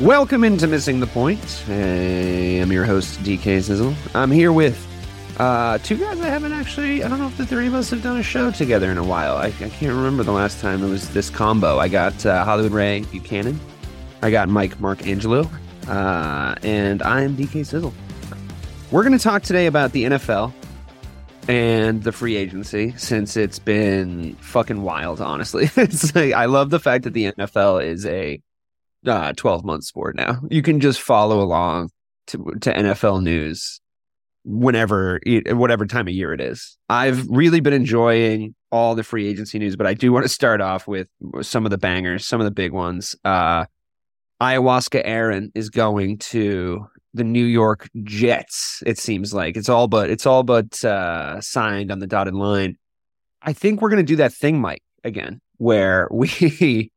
Welcome into Missing the Point. Hey, I'm your host, DK Sizzle. I'm here with uh, two guys I haven't actually, I don't know if the three of us have done a show together in a while. I, I can't remember the last time it was this combo. I got uh, Hollywood Ray Buchanan, I got Mike Marcangelo, uh, and I'm DK Sizzle. We're going to talk today about the NFL and the free agency since it's been fucking wild, honestly. it's like, I love the fact that the NFL is a uh, 12 month sport now. You can just follow along to, to NFL news whenever, whatever time of year it is. I've really been enjoying all the free agency news, but I do want to start off with some of the bangers, some of the big ones. Uh, Ayahuasca Aaron is going to the New York Jets. It seems like it's all but it's all but uh, signed on the dotted line. I think we're going to do that thing, Mike, again, where we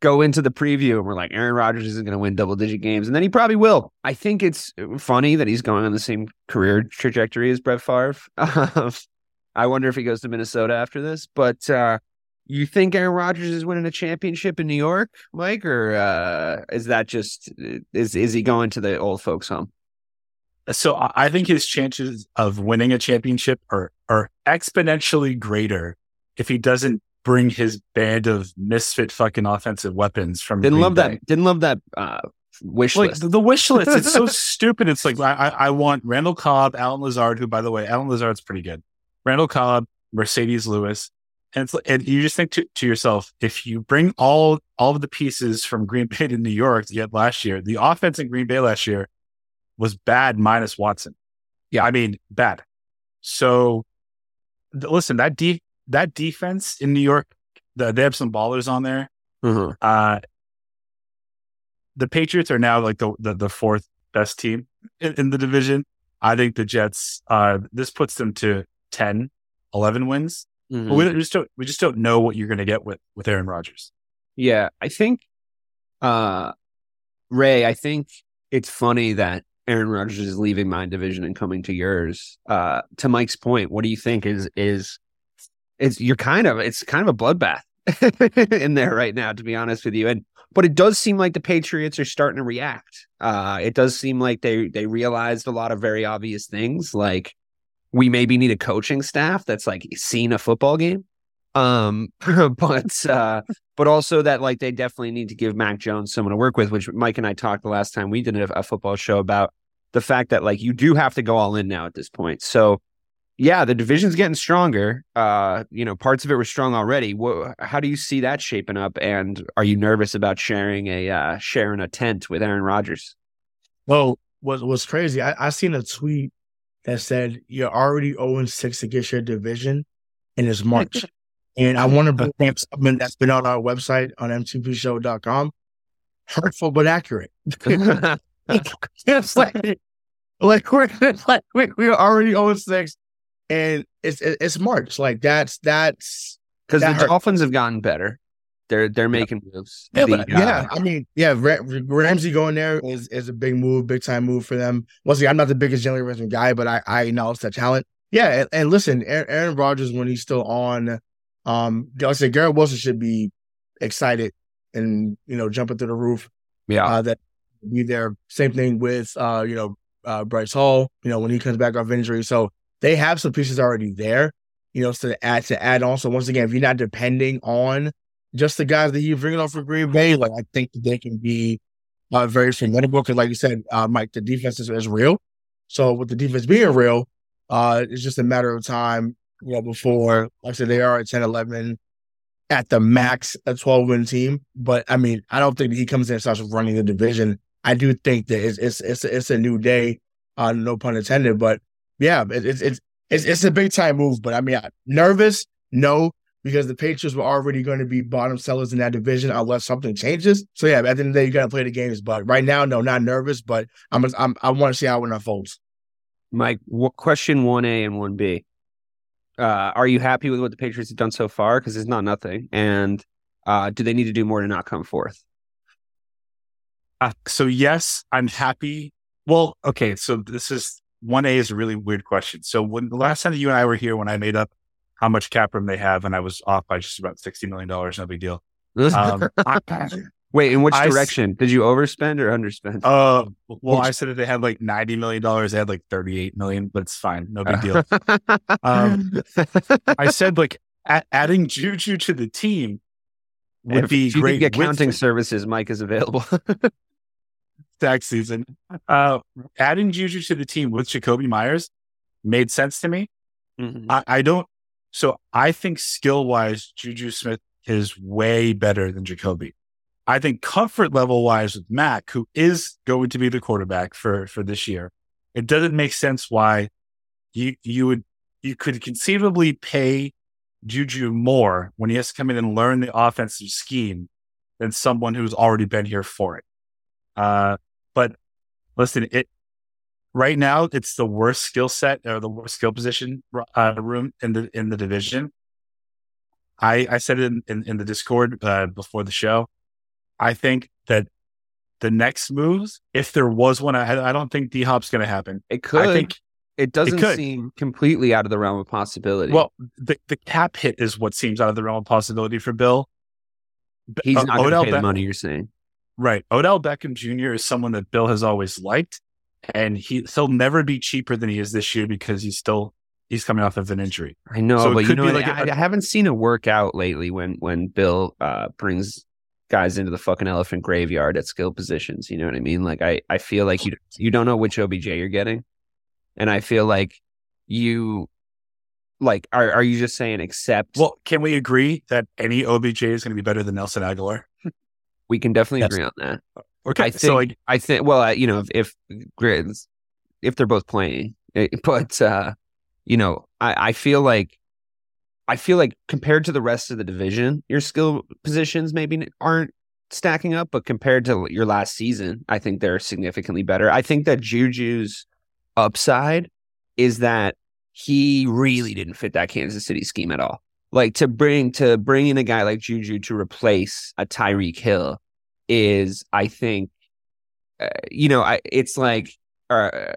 go into the preview and we're like, Aaron Rodgers isn't going to win double digit games. And then he probably will. I think it's funny that he's going on the same career trajectory as Brett Favre. I wonder if he goes to Minnesota after this. But uh, you think Aaron Rodgers is winning a championship in New York, Mike? Or uh, is that just, is, is he going to the old folks home? So I think his chances of winning a championship are, are exponentially greater if he doesn't bring his band of misfit fucking offensive weapons from. Didn't Green love Bay. that. Didn't love that uh, wish Like list. the, wish list, it's so stupid. It's like I, I I want Randall Cobb, Allen Lazard, who by the way, Allen Lazard's pretty good. Randall Cobb, Marcedes Lewis, and it's, and you just think to, to yourself, if you bring all all of the pieces from Green Bay to New York yet last year, the offense in Green Bay last year was bad minus Watson. Yeah. I mean bad. So listen, that de- that defense in New York, the, they have some ballers on there. Mhm. Uh, the Patriots are now like the, the, the fourth best team in, in the division. I think the Jets, uh, this puts them to 10, 11 wins. Mhm. But we, we just don't, we just don't know what you're going to get with, with Aaron Rodgers. Yeah, I think, uh, Ray, I think it's funny that Aaron Rodgers is leaving my division and coming to yours. Uh, to Mike's point, what do you think is is is you're kind of it's kind of a bloodbath in there right now, to be honest with you. And but it does seem like the Patriots are starting to react. Uh, it does seem like they they realized a lot of very obvious things, like we maybe need a coaching staff that's like seen a football game. Um, but uh, but also that like they definitely need to give Mac Jones someone to work with, which Mike and I talked the last time we did a, a football show about the fact that like you do have to go all in now at this point. So yeah, the division's getting stronger. Uh, you know, parts of it were strong already. What, how do you see that shaping up? And are you nervous about sharing a uh, sharing a tent with Aaron Rodgers? Well, what was crazy? I, I seen a tweet that said you're already 0 6 against your division, and it's March. and I want to bring up something that's been on our website on mtpshow.com. Hurtful but accurate. it's like, like we're like we, we're already 0 6, and it's it's March. Like that's that's Because That the hurt. Dolphins have gotten better. They're they're making moves. Yeah, but, uh, yeah. I mean, yeah. Ramsey going there is is a big move, big time move for them. Once again, I'm not the biggest Jalen Ramsey guy, but I I acknowledge that talent. Yeah, and, and listen, Aaron, Aaron Rodgers when he's still on, um, like I said Garrett Wilson should be excited and you know jumping through the roof. yeah. Uh, that be there. Same thing with uh, you know uh, Bryce Hall. You know when he comes back off injury. So they have some pieces already there, you know, to add to add on. So once again, if you're not depending on just the guys that you're bringing off for Green Bay, like I think that they can be uh, very formidable. Because like you said, uh, Mike, the defense is, is real. So with the defense being real, uh, it's just a matter of time, you know, before, like I said, they are at 10, 11 at the max, a 12 win team. But I mean, I don't think he comes in and starts running the division. I do think that it's it's it's, it's a new day, uh, no pun intended. But yeah, it, it's it's it's it's a big time move. But I mean, nervous, no, because the Patriots were already going to be bottom sellers in that division unless something changes. So yeah, at the end of the day, you got to play the games. But right now, no, not nervous. But I'm, I'm I want to see how it unfolds. Mike, what, question one A and one B. Uh, are you happy with what the Patriots have done so far? Because it's not nothing. And uh, do they need to do more to not come fourth? Uh, so yes, I'm happy. Well, okay. So this is one A is a really weird question. So when the last time that you and I were here, when I made up how much cap room they have, and I was off by just about sixty million dollars, no big deal. Um, I, Wait, in which I direction? S- Did you overspend or underspend? Uh, well, I said that they had like ninety million dollars. They had like thirty-eight million, but it's fine, no big deal. um, I said like a- adding Juju to the team would if be great. accounting services, Mike is available. tax season. Uh, adding Juju to the team with Jakobi Meyers made sense to me. Mm-hmm. I, I don't. So I think skill wise, Juju Smith is way better than Jakobi. I think comfort level wise with Mac, who is going to be the quarterback for for this year, it doesn't make sense why you you would you could conceivably pay Juju more when he has to come in and learn the offensive scheme than someone who's already been here for it. Uh, but listen, it right now it's the worst skill set or the worst skill position uh, room in the in the division. I I said it in in, in the Discord uh, before the show. I think that the next moves, if there was one, I, I don't think D Hop's going to happen. It could. I think it doesn't it seem completely out of the realm of possibility. Well, the, the cap hit is what seems out of the realm of possibility for Bill. He's uh, not going to pay Be- the money. You're saying, right? Odell Beckham Jr. is someone that Bill has always liked, and he he'll never be cheaper than he is this year because he's still he's coming off of an injury. I know, so but you know, like I, a, I haven't seen it work out lately when when Bill uh, brings guys into the fucking elephant graveyard at skill positions. You know what I mean? Like I, I feel like you you don't know which OBJ you're getting, and I feel like you like are are you just saying accept? Well, can we agree that any OBJ is going to be better than Nelson Agholor? We can definitely agree on that. Okay, I think so like, I think well, uh, you know, if if if they're both playing, eh, but uh, you know, I I feel like I feel like compared to the rest of the division, your skill positions maybe aren't stacking up, but compared to your last season, I think they're significantly better. I think that Juju's upside is that he really didn't fit that Kansas City scheme at all. Like to bring to bring in a guy like Juju to replace a Tyreek Hill is, I think, uh, you know, I, it's like uh,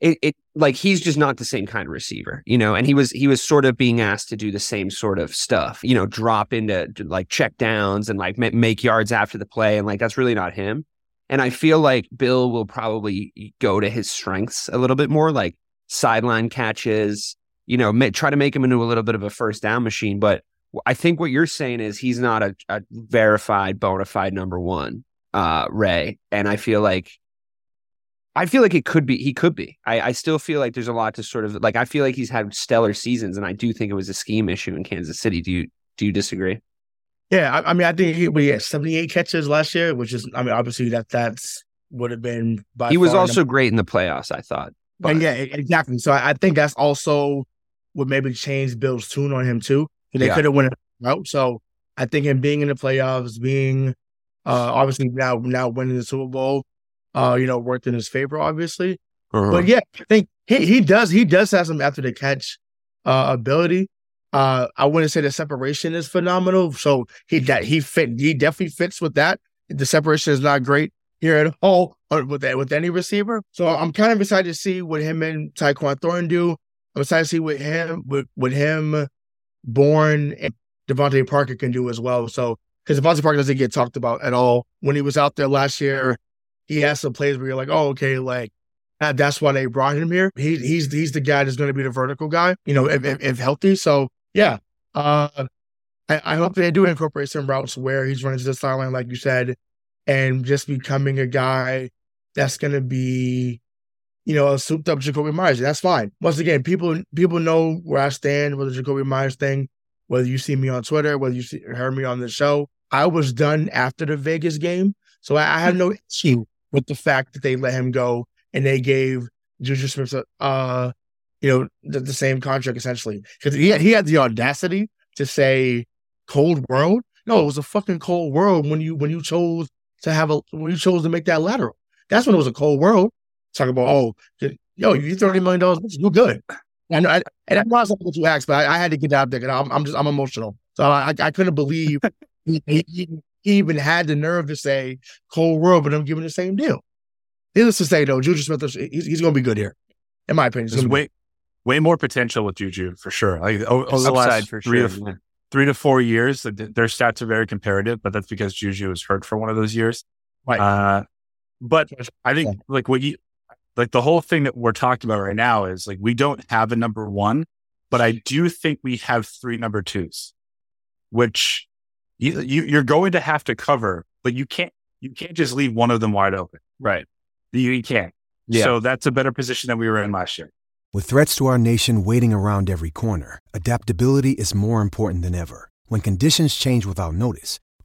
it, it like he's just not the same kind of receiver, you know. And he was he was sort of being asked to do the same sort of stuff, you know, drop into like check downs and like make yards after the play, and like that's really not him. And I feel like Bill will probably go to his strengths a little bit more, like sideline catches, you know, try to make him into a little bit of a first down machine. But I think what you're saying is he's not a, a verified, bona fide number one, uh, Ray. And I feel like I feel like it could be. He could be. I, I still feel like there's a lot to sort of like. I feel like he's had stellar seasons, and I do think it was a scheme issue in Kansas City. Do you do you disagree? Yeah, I, I mean, I think he we had 78 catches last year, which is, I mean, obviously that that's would have been. he was also great in the playoffs. I thought. But. And yeah, exactly. So I, I, think that's also what maybe change Bill's tune on him too. And They yeah. could have went out. So I think him being in the playoffs, being uh obviously now now winning the Super Bowl, uh, you know, worked in his favor, obviously. Uh-huh. But yeah, I think he, he does he does have some after the catch uh, ability. Uh, I wouldn't say the separation is phenomenal. So he that he fit he definitely fits with that. The separation is not great here at all uh, with that with any receiver. So I'm kind of excited to see what him and Tyquan Thornton do. To see him with with him, Bourne and DeVante Parker can do as well. So because DeVante Parker doesn't get talked about at all when he was out there last year he has some plays where you're like, oh, okay, like that's why they brought him here. He, he's he's the guy that's going to be the vertical guy, you know, if, if, if healthy. So yeah, uh, I, I, hope they do incorporate some routes where he's running to the sideline, like you said, and just becoming a guy that's going to be, you know, a souped up Jakobi Meyers. That's fine. Once again, people people know where I stand with the Jakobi Meyers thing. Whether you see me on Twitter, whether you see, heard me on the show, I was done after the Vegas game, so I, I had no issue with the fact that they let him go and they gave Juju Smith, uh, you know, the, the same contract essentially because he had, he had the audacity to say cold world. No, it was a fucking cold world when you when you chose to have a when you chose to make that lateral. That's when it was a cold world. Talk about oh, yo, you thirty million dollars, you're good. I know, I, and I'm not what you asked, but I, I, had to get out there. And I'm, I'm just I'm emotional, so I, I couldn't believe he, he, he, even had the nerve to say cold world, but I'm giving the same deal. Needless to say, though, Juju Smith, he's, he's going to be good here, in my opinion. There's way, way more potential with Juju for sure. Like over the last for three, sure, to, three to four years, their stats are very comparative, but that's because Juju was hurt for one of those years. Right. Uh, but I think yeah. like what you like the whole thing that we're talking about right now is like we don't have a number one, but I do think we have three number twos, which you, you you're going to have to cover, but you can't you can't just leave one of them wide open. Right. You, you can't. Yeah. So that's a better position than we were in last year. With threats to our nation waiting around every corner, adaptability is more important than ever. When conditions change without notice,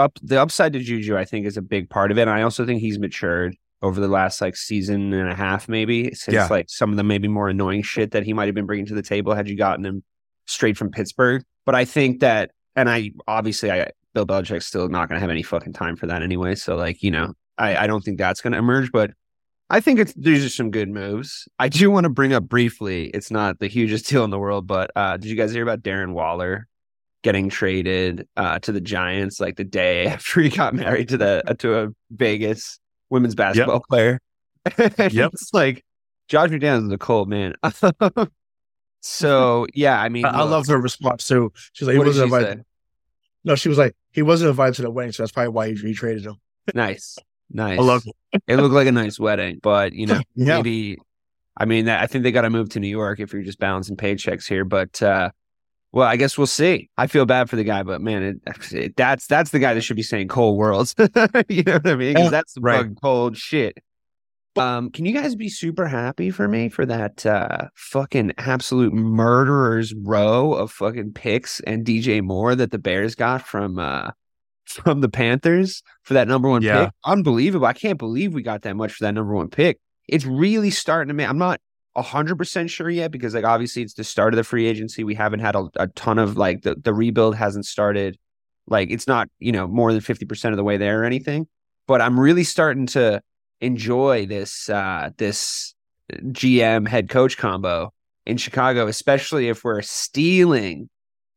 up the upside to Juju, I think, is a big part of it. And I also think he's matured over the last like season and a half, maybe since yeah. like some of the maybe more annoying shit that he might have been bringing to the table had you gotten him straight from Pittsburgh. But I think that, and I obviously, I Bill Belichick's still not going to have any fucking time for that anyway. So like, you know, I, I don't think that's going to emerge. But I think it's these are some good moves. I do want to bring up briefly. It's not the hugest deal in the world, but uh, did you guys hear about Darren Waller getting traded uh, to the Giants like the day after he got married to the uh, to a Vegas women's basketball yep. player? yep, it's like Josh McDaniels is a cold man. so yeah, I mean, I, I love her response too. She's like, he wasn't invited. No, she was like, he wasn't invited to the wedding, so that's probably why he, he traded him. Nice. Nice. I love it. it looked like a nice wedding, but you know, yeah. maybe. I mean, I think they got to move to New York if you're just balancing paychecks here. But uh, well, I guess we'll see. I feel bad for the guy, but man, it, it, that's that's the guy that should be saying cold worlds. you know what I mean? Because that's right. cold shit. Um, can you guys be super happy for me for that uh, fucking absolute murderers row of fucking picks and DJ Moore that the Bears got from uh, from the Panthers for that number one yeah. pick. Unbelievable. I can't believe we got that much for that number one pick. It's really starting to make, I'm not 100% sure yet because, like, obviously it's the start of the free agency. We haven't had a, a ton of, like, the, the rebuild hasn't started. Like, it's not, you know, more than 50% of the way there or anything. But I'm really starting to enjoy this, uh, this GM head coach combo in Chicago, especially if we're stealing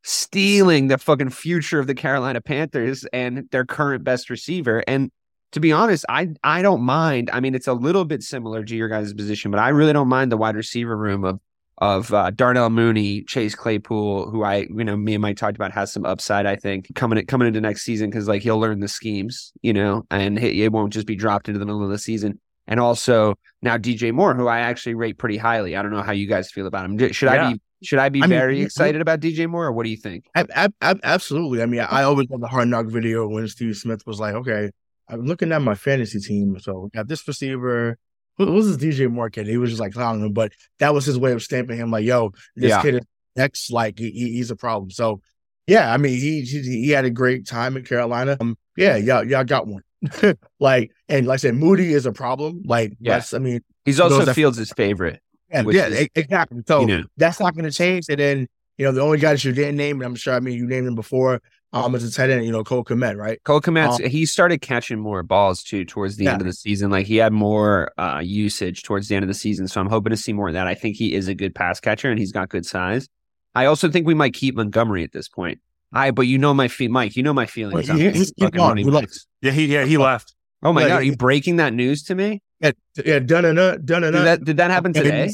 stealing the fucking future of the Carolina Panthers and their current best receiver. And to be honest, I I don't mind. I mean, it's a little bit similar to your guys' position, but I really don't mind the wide receiver room of of uh, Darnell Mooney, Chase Claypool, who I you know me and Mike talked about has some upside. I think coming in, coming into next season because like he'll learn the schemes, you know, and it won't just be dropped into the middle of the season. And also now DJ Moore, who I actually rate pretty highly. I don't know how you guys feel about him. Should yeah. I be should I be I very mean, excited about DJ Moore, or what do you think? I, I, absolutely. I mean, I always love the hard knock video when Steve Smith was like, "Okay, I'm looking at my fantasy team, so we got this receiver. Who, was this DJ Moore? He was just like clowning him, but that was his way of stamping him like, "Yo, this yeah. kid is X, like he, he's a problem." So, yeah, I mean, he, he he had a great time in Carolina. Um, yeah, y'all y'all got one. like, and like I said, Moody is a problem. Like, yes, I mean, he's also Fields' favorite. And yeah, is, exactly. So you know. that's not going to change. And then, you know, the only guy that you didn't name, and I'm sure, I mean, you named him before, Um, as a tight end, you know, Cole Kmet, right? Cole Kmet, Um, he started catching more balls too towards the end of the season. Like he had more uh, usage towards the end of the season. So I'm hoping to see more of that. I think he is a good pass catcher and he's got good size. I also think we might keep Montgomery at this point. I, but you know my fe- Mike, you know my feelings. Well, he- he's- he's fucking gone. running We. Yeah, he yeah he left. Oh my Yeah, god, are you breaking that news to me? Yeah, yeah, done and done and Did that did that happen today?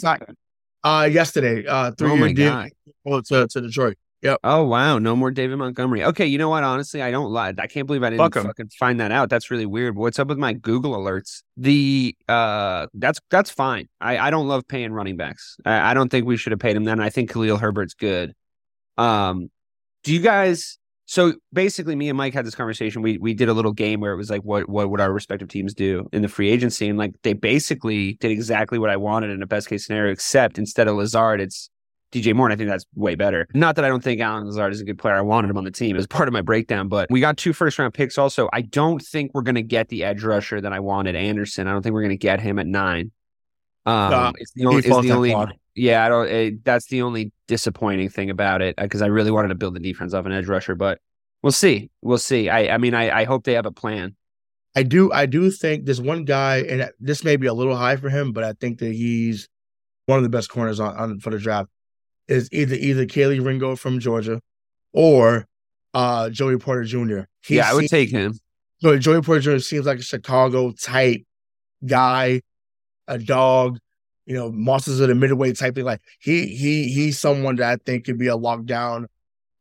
Uh, yesterday, uh, three Oh year my deal god. well, to, to Detroit. Oh wow, no more David Montgomery. Okay, you know what? Honestly, I don't lie. I can't believe I didn't Fuck 'em. fucking find that out. That's really weird. What's up with my Google alerts? The uh, that's that's fine. I I don't love paying running backs. I, I don't think we should have paid him then. I think Khalil Herbert's good. Um, do you guys? So basically, me and Mike had this conversation. We we did a little game where it was like, what what would our respective teams do in the free agency? And like they basically did exactly what I wanted in a best case scenario, except instead of Lazard, it's DJ Moore, and I think that's way better. Not that I don't think Allen Lazard is a good player. I wanted him on the team as part of my breakdown, but we got two first round picks also. I don't think we're going to get the edge rusher that I wanted, Anderson. I don't think we're going to get him at nine. Um, Nah, it's the only, it's the only yeah, I don't. It, that's the only disappointing thing about it uh, because I really wanted to build the defense off an edge rusher, but we'll see. We'll see. I, I mean, I, I hope they have a plan. I do, I do think there's one guy, and uh, this may be a little high for him, but I think that he's one of the best corners on, on for the draft. Is either either Kelee Ringo from Georgia, or uh Joey Porter Jr. He yeah, I would seems- take him. So Joey Porter Jr. seems like a Chicago type guy, a dog, you know, monsters of the midway type thing. Like he he he's someone that I think could be a lockdown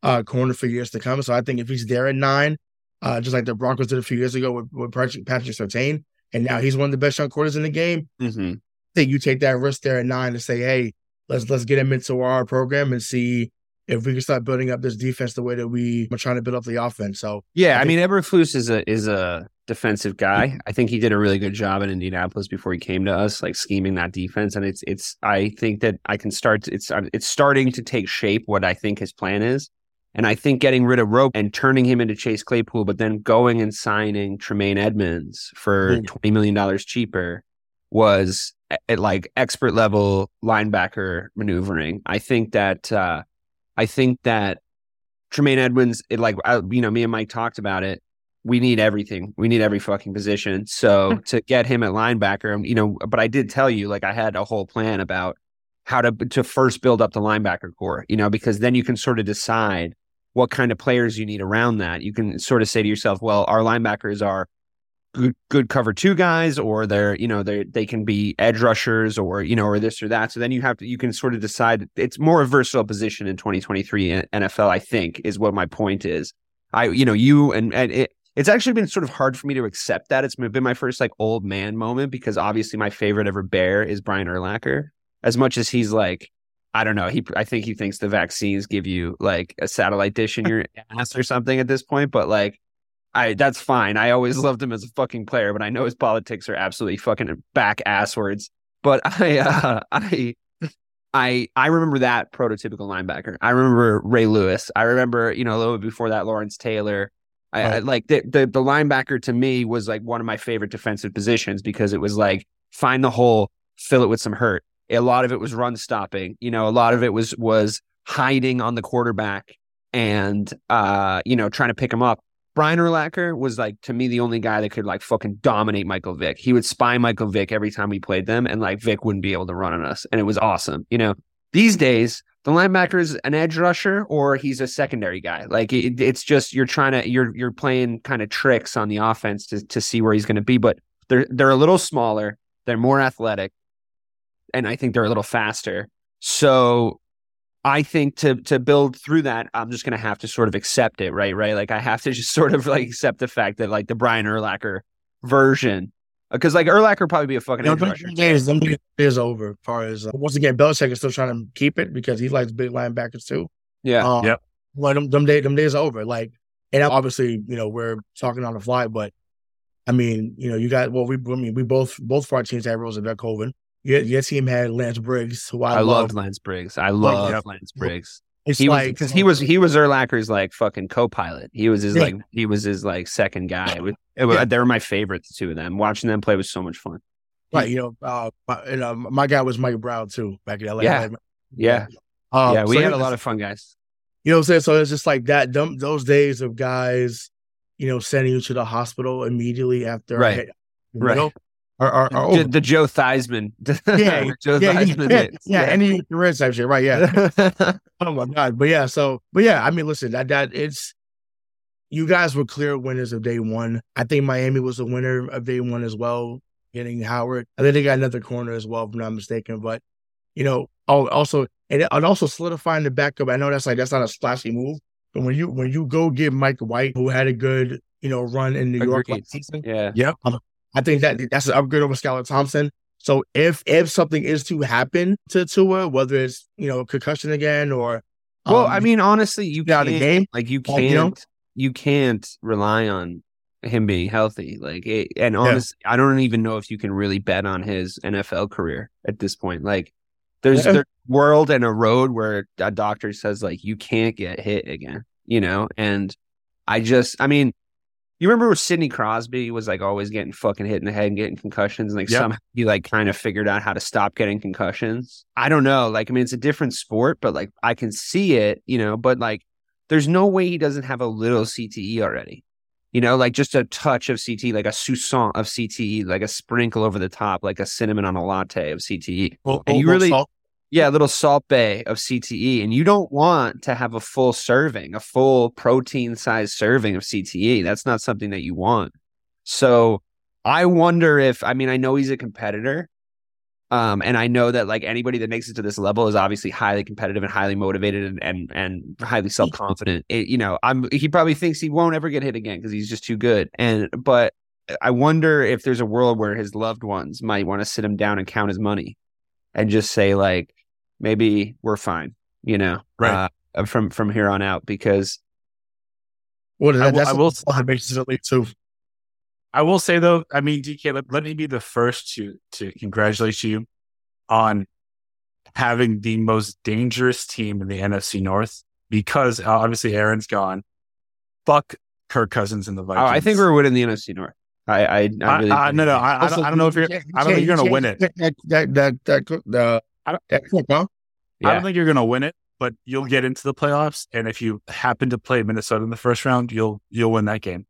uh corner for years to come. So I think if he's there at nine, uh just like the Broncos did a few years ago with, with Patrick, Patrick Surtain, and now he's one of the best young corners in the game. hmm I think you take that risk there at nine to say, hey, let's let's get him into our program and see if we can start building up this defense the way that we are trying to build up the offense. So Yeah, I I, think- mean, Eberflus is a is a defensive guy. I think he did a really good job in Indianapolis before he came to us, like scheming that defense. And it's it's. I think that I can start. It's it's starting to take shape. What I think his plan is, and I think getting rid of Rope and turning him into Chase Claypool, but then going and signing Tremaine Edmunds for Mm. twenty million dollars cheaper was at like expert level linebacker maneuvering. I think that uh I think that Tremaine Edmunds, it like I, you know, me and Mike talked about it. We need everything. We need every fucking position. So to get him at linebacker, you know, but I did tell you, like, I had a whole plan about how to to first build up the linebacker core, you know, because then you can sort of decide what kind of players you need around that. You can sort of say to yourself, well, our linebackers are good good cover two guys, or they're you know they they can be edge rushers, or you know, or this or that. So then you have to you can sort of decide. It's more a versatile position in 2023 NFL. I think is what my point is. I you know you and and it. It's actually been sort of hard for me to accept that. It's been my first like old man moment because obviously my favorite ever bear is Brian Urlacher. As much as he's like, I don't know, he I think he thinks the vaccines give you like a satellite dish in your ass or something at this point. But like, I that's fine. I always loved him as a fucking player, but I know his politics are absolutely fucking back asswards. But I uh, I I I remember that prototypical linebacker. I remember Ray Lewis. I remember you know a little bit before that Lawrence Taylor. I, I like the, the the linebacker to me was like one of my favorite defensive positions because it was like find the hole, fill it with some hurt. A lot of it was run stopping. You know, a lot of it was was hiding on the quarterback and uh you know trying to pick him up. Brian Urlacher was like to me the only guy that could like fucking dominate Michael Vick. He would spy Michael Vick every time we played them, and like Vick wouldn't be able to run on us, and it was awesome. You know, these days the linebacker is an edge rusher or he's a secondary guy. Like it, it's just you're trying to you're you're playing kind of tricks on the offense to to see where he's going to be, but they're they're a little smaller, they're more athletic, and I think they're a little faster. So I think to to build through that, I'm just gonna have to sort of accept it, right? Right. Like I have to just sort of like accept the fact that like the Brian Urlacher version. Because like Urlacher probably be a fucking You know, edge them days, them days over. As far as uh, once again, Belichick is still trying to keep it because he likes big linebackers too. Yeah. Um, Yep. Well, them, them days, them days are over. Like, and obviously, you know, we're talking on the fly, but I mean, you know, you got well, we, I mean, we both, both of our teams had Roosevelt Colvin. Your, your team had Lance Briggs, who I, I, love. loved Lance Briggs. I loved Yep. Lance Briggs. It's He was like because he was he was Urlacher's like fucking co-pilot. He was his Yeah. like he was his like second guy. It was, it was, Yeah. They were my favorite, the two of them. Watching them play was so much fun. right. You know, uh, my, and, uh, my guy was Mike Brown too back in LA. Yeah. Yeah. Um, yeah, we so had a lot of fun guys. You know what I'm saying? So it's just like that. Them, those days of guys, you know, sending you to the hospital immediately after Right. hit, Right. know, Are, are, are the, the Joe Theismann. yeah, Joe yeah, Theismann yeah, hits. yeah, any career type shit, right? Yeah. Oh my god! But yeah, so but yeah, I mean, listen, that that it's you guys were clear winners of day one. I think Miami was a winner of day one as well, getting Howard. I think they got another corner as well, if I'm not mistaken. But you know, oh, also and, and also solidifying the backup. I know that's like that's not a splashy move, but when you when you go get Mike White, who had a good you know run in New York Agreed. last season, Yeah. yeah. I think that that's an upgrade over Skylar Thompson. So if if something is to happen to Tua, whether it's you know concussion again or Well, um, I mean, honestly, you got the game, like you uh, you know? can't, you can't rely on him being healthy. Like, it, and honestly, I don't even know if you can really bet on his NFL career at this point. Like, there's Yeah. there's a world and a road where a doctor says like you can't get hit again, you know. And I just, I mean, you remember where Sidney Crosby was like always getting fucking hit in the head and getting concussions, and like Yep. somehow he like kind of figured out how to stop getting concussions. I don't know. Like, I mean, it's a different sport, but like I can see it, you know. But like, there's no way he doesn't have a little CTE already. You know, like just a touch of CTE, like a sousson of CTE, like a sprinkle over the top, like a cinnamon on a latte of CTE. Well, And you really- salt- Yeah, a little Salt Bae of CTE. And you don't want to have a full serving, a full protein sized serving of CTE. That's not something that you want. So I wonder if, I mean, I know he's a competitor. Um, and I know that like anybody that makes it to this level is obviously highly competitive and highly motivated and and, and highly self confident. You know, I'm he probably thinks he won't ever get hit again because he's just too good. And but I wonder if there's a world where his loved ones might want to sit him down and count his money and just say like maybe we're fine, you know, Right. uh, from from here on out because Well, I that, will- that's I will- on the basis of league too. I will say though, I mean, DK, let, let me be the first to to congratulate you on having the most dangerous team in the NFC North because uh, obviously Aaron's gone. Fuck Kirk Cousins and the oh, Vikings. I think we're winning the NFC North. I I, I I, really I, no, no, I, I, Also, don't, I don't know if you're. you I don't think you're gonna you win it. That that that that the I don't- that clip, huh? I don't think you're gonna win it, but you'll get into the playoffs. And if you happen to play Minnesota in the first round, you'll you'll win that game.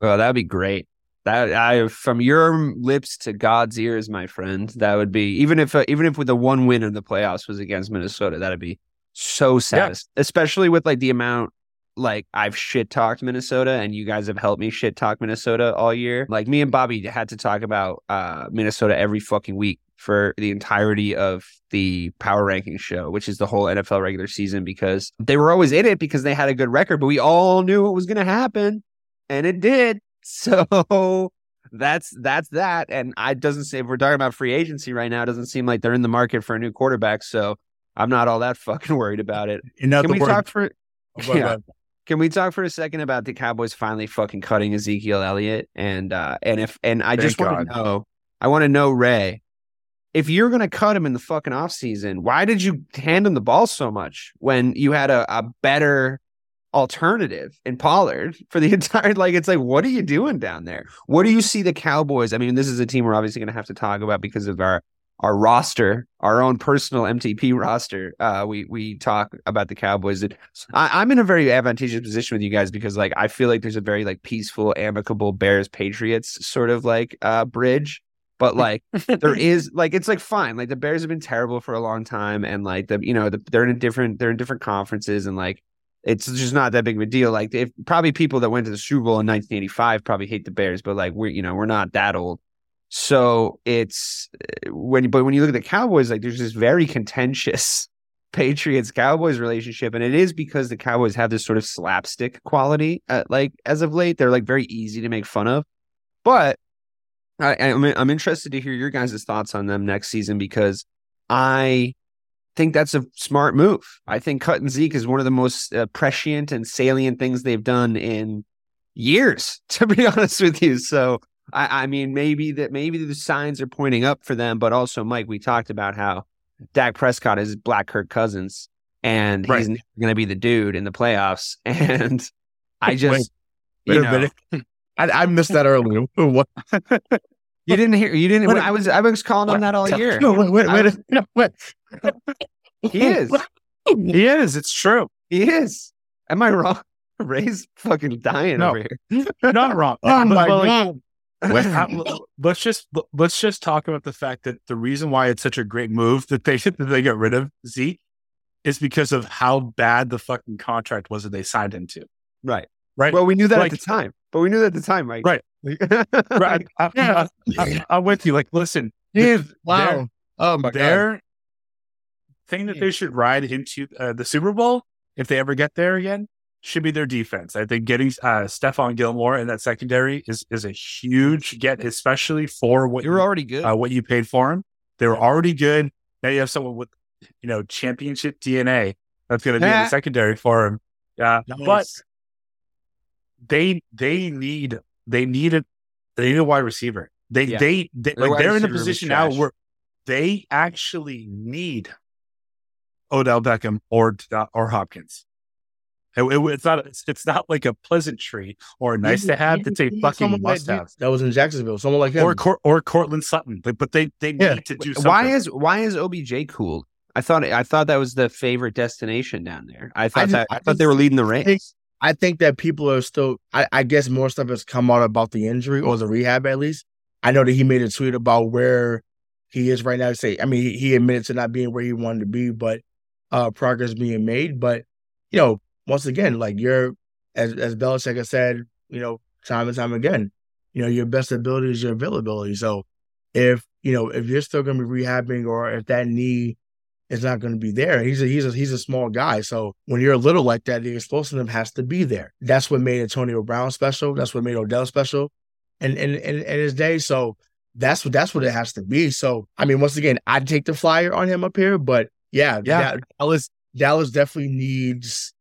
Well, that'd be great. That I from your lips to God's ears, my friend. That would be even if uh, even if with the one win in the playoffs was against Minnesota, that'd be so sad. Especially with like the amount like I've shit talked Minnesota, and you guys have helped me shit talk Minnesota all year. Like me and Bobby had to talk about uh, Minnesota every fucking week for the entirety of the power ranking show, which is the whole NFL regular season, because they were always in it because they had a good record, but we all knew what was going to happen, and it did. So that's that's that. And I doesn't say if we're talking about free agency right now, it doesn't seem like they're in the market for a new quarterback. So I'm not all that fucking worried about it. Can we word- talk for But- Yeah. can we talk for a second about the Cowboys finally fucking cutting Ezekiel Elliott? And uh and if and I Thank just want to know, I want to know, Ray, if you're gonna cut him in the fucking offseason, why did you hand him the ball so much when you had a, a better alternative in Pollard for the entire like it's like what are you doing down there? What do you see the Cowboys? I mean, this is a team we're obviously gonna have to talk about because of our our roster, our own personal MTP roster. Uh, we we talk about the Cowboys. I, I'm in a very advantageous position with you guys because like I feel like there's a very like peaceful, amicable Bears Patriots sort of like uh bridge. But like there is like it's like fine. Like the Bears have been terrible for a long time, and like the you know the, they're in a different they're in different conferences, and like it's just not that big of a deal. Like if probably people that went to the Super Bowl in 1985 probably hate the Bears, but like we're you know we're not that old. So it's uh, when but when you look at the Cowboys, like there's this very contentious Patriots Cowboys relationship, and it is because the Cowboys have this sort of slapstick quality. Uh, like as of late, they're like very easy to make fun of. But I, I'm I'm interested to hear your guys' thoughts on them next season because I think that's a smart move. I think cutting Zeke is one of the most uh, prescient and salient things they've done in years, to be honest with you. So I, I mean, maybe that maybe the signs are pointing up for them, but also, Mike, we talked about how Dak Prescott is Black Kirk Cousins, and Right. he's going to be the dude in the playoffs. And I just, Wait you know. I, I missed that earlier. What? you didn't hear, you didn't. Wait, I was, I was calling on that all year. No, wait, wait, I wait, no, wait. He is, He is. It's true. he is. Am I wrong? Ray's fucking dying No. over here. Not wrong. Oh my but, like, god! Uh, let's just let's just talk about the fact that the reason why it's such a great move that they that they got rid of Zeke is because of how bad the fucking contract was that they signed him to. Right. Right. Well, we knew that Like- at the time, but we knew that at the time, right? Right. right. I, Yeah. I, am with you. Like, listen, Dude, wow! Their, Oh my god! their thing that they should ride into uh, the Super Bowl if they ever get there again should be their defense. I think getting uh, Stephon Gilmore in that secondary is is a huge get, especially for what you're already good. uh, what you paid for him. They were already good. Now you have someone with, you know, championship DNA that's going to be in the secondary for him. Uh, Nice. But they they need they need a they need a wide receiver. They Yeah. they, they like they're in a position now where they actually need Odell Beckham or or Hopkins. It- it- it's not it's, it's not like a pleasantry or a nice to have. It's a Someone fucking must that- have. That was in Jacksonville. Someone like him. Or Cor- or Courtland Sutton, But- but they they Yeah. need to do something. why is why is OBJ cool? I thought I thought that was the favorite destination down there. I thought just- that I, I thought they were leading the think- race. I think that people are still. I, I guess more stuff has come out about the injury or the rehab at least. I know that he made a tweet about where he is right now. Say, I mean, he, he admitted to not being where he wanted to be, but uh progress being made. But you know, once again, like you're as as Belichick has said, you know, time and time again, you know, your best ability is your availability. So if you know if you're still going to be rehabbing or if that knee is not going to be there, he's a he's a he's a small guy. So when you're a little like that, the explosiveness has to be there. That's what made Antonio Brown special. That's what made Odell special, and and and, and his day. So that's what that's what it has to be. So I mean, once again, I'd take the flyer on him up here, but yeah, Yeah. Da- Dallas Dallas definitely needs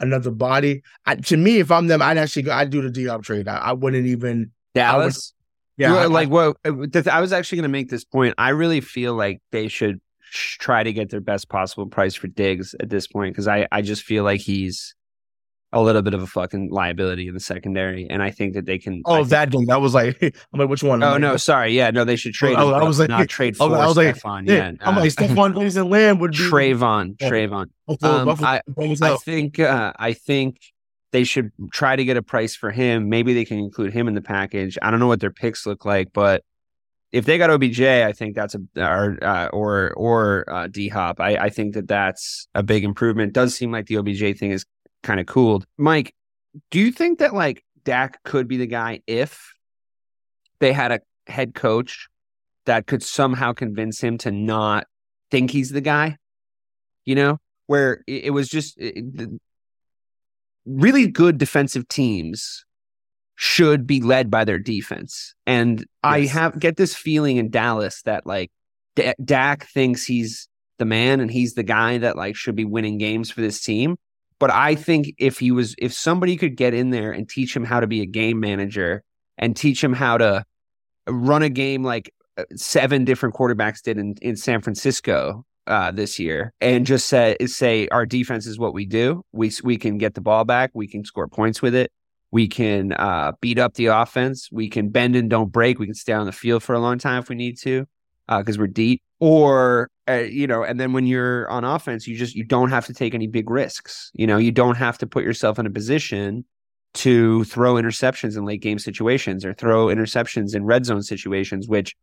another body. I, to me, if I'm them, I'd actually go. I'd do the D Hop trade. I, I wouldn't even. Dallas. Yeah, I- like what uh, I was actually going to make this point. I really feel like they should sh- try to get their best possible price for Diggs at this point because I I just feel like he's a little bit of a fucking liability in the secondary, and I think that they can. Oh, think- that dude. That was like, I'm like, which one? I'm Oh like, no, sorry. Yeah, no, they should trade. I- him, I was like- not trade for was- I was like, Stephon. Yeah, I'm uh, like, Stephon and Lamb would be Trevon. Trevon. Buffalo- Um, Buffalo- I- I think uh, I think they should try to get a price for him. Maybe they can include him in the package. I don't know what their picks look like, but if they got OBJ, I think that's a or uh, or or uh, D Hop. I, I think that that's a big improvement. Does seem like the OBJ thing is kind of cooled. Mike, do you think that like Dak could be the guy if they had a head coach that could somehow convince him to not think he's the guy? You know, where it, it was just it- really good defensive teams should be led by their defense. And I have get this feeling in Dallas that like D- Dak thinks he's the man and he's the guy that like should be winning games for this team. But I think if he was if somebody could get in there and teach him how to be a game manager and teach him how to run a game like uh, seven different quarterbacks did in, in San Francisco uh, this year, and just say say our defense is what we do. We we can get the ball back. We can score points with it. We can uh, beat up the offense. We can bend and don't break. We can stay on the field for a long time if we need to, because we're deep. Or uh, you know, and then when you're on offense, you just you don't have to take any big risks. You know, you don't have to put yourself in a position to throw interceptions in late game situations or throw interceptions in red zone situations, which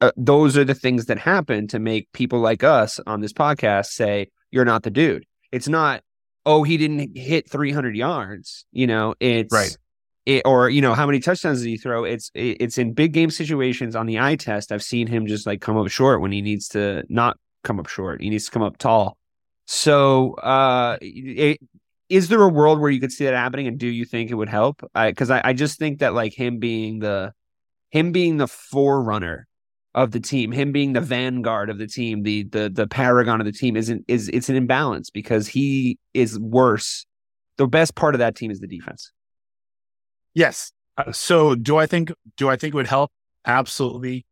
uh, those are the things that happen to make people like us on this podcast say you're not the dude. It's not oh he didn't hit 300 yards, you know, it's Right. It, or you know how many touchdowns did he throw? It's it, it's in big game situations on the eye test. I've seen him just like come up short when he needs to not come up short. He needs to come up tall. So, uh, it, is there a world where you could see that happening? And do you think it would help? Because I, I just think that like him being the him being the forerunner of the team, him being the vanguard of the team, the the the paragon of the team, isn't is it's an imbalance because he is worse. The best part of that team is the defense. Yes. Uh, so do I think do I think it would help? Absolutely.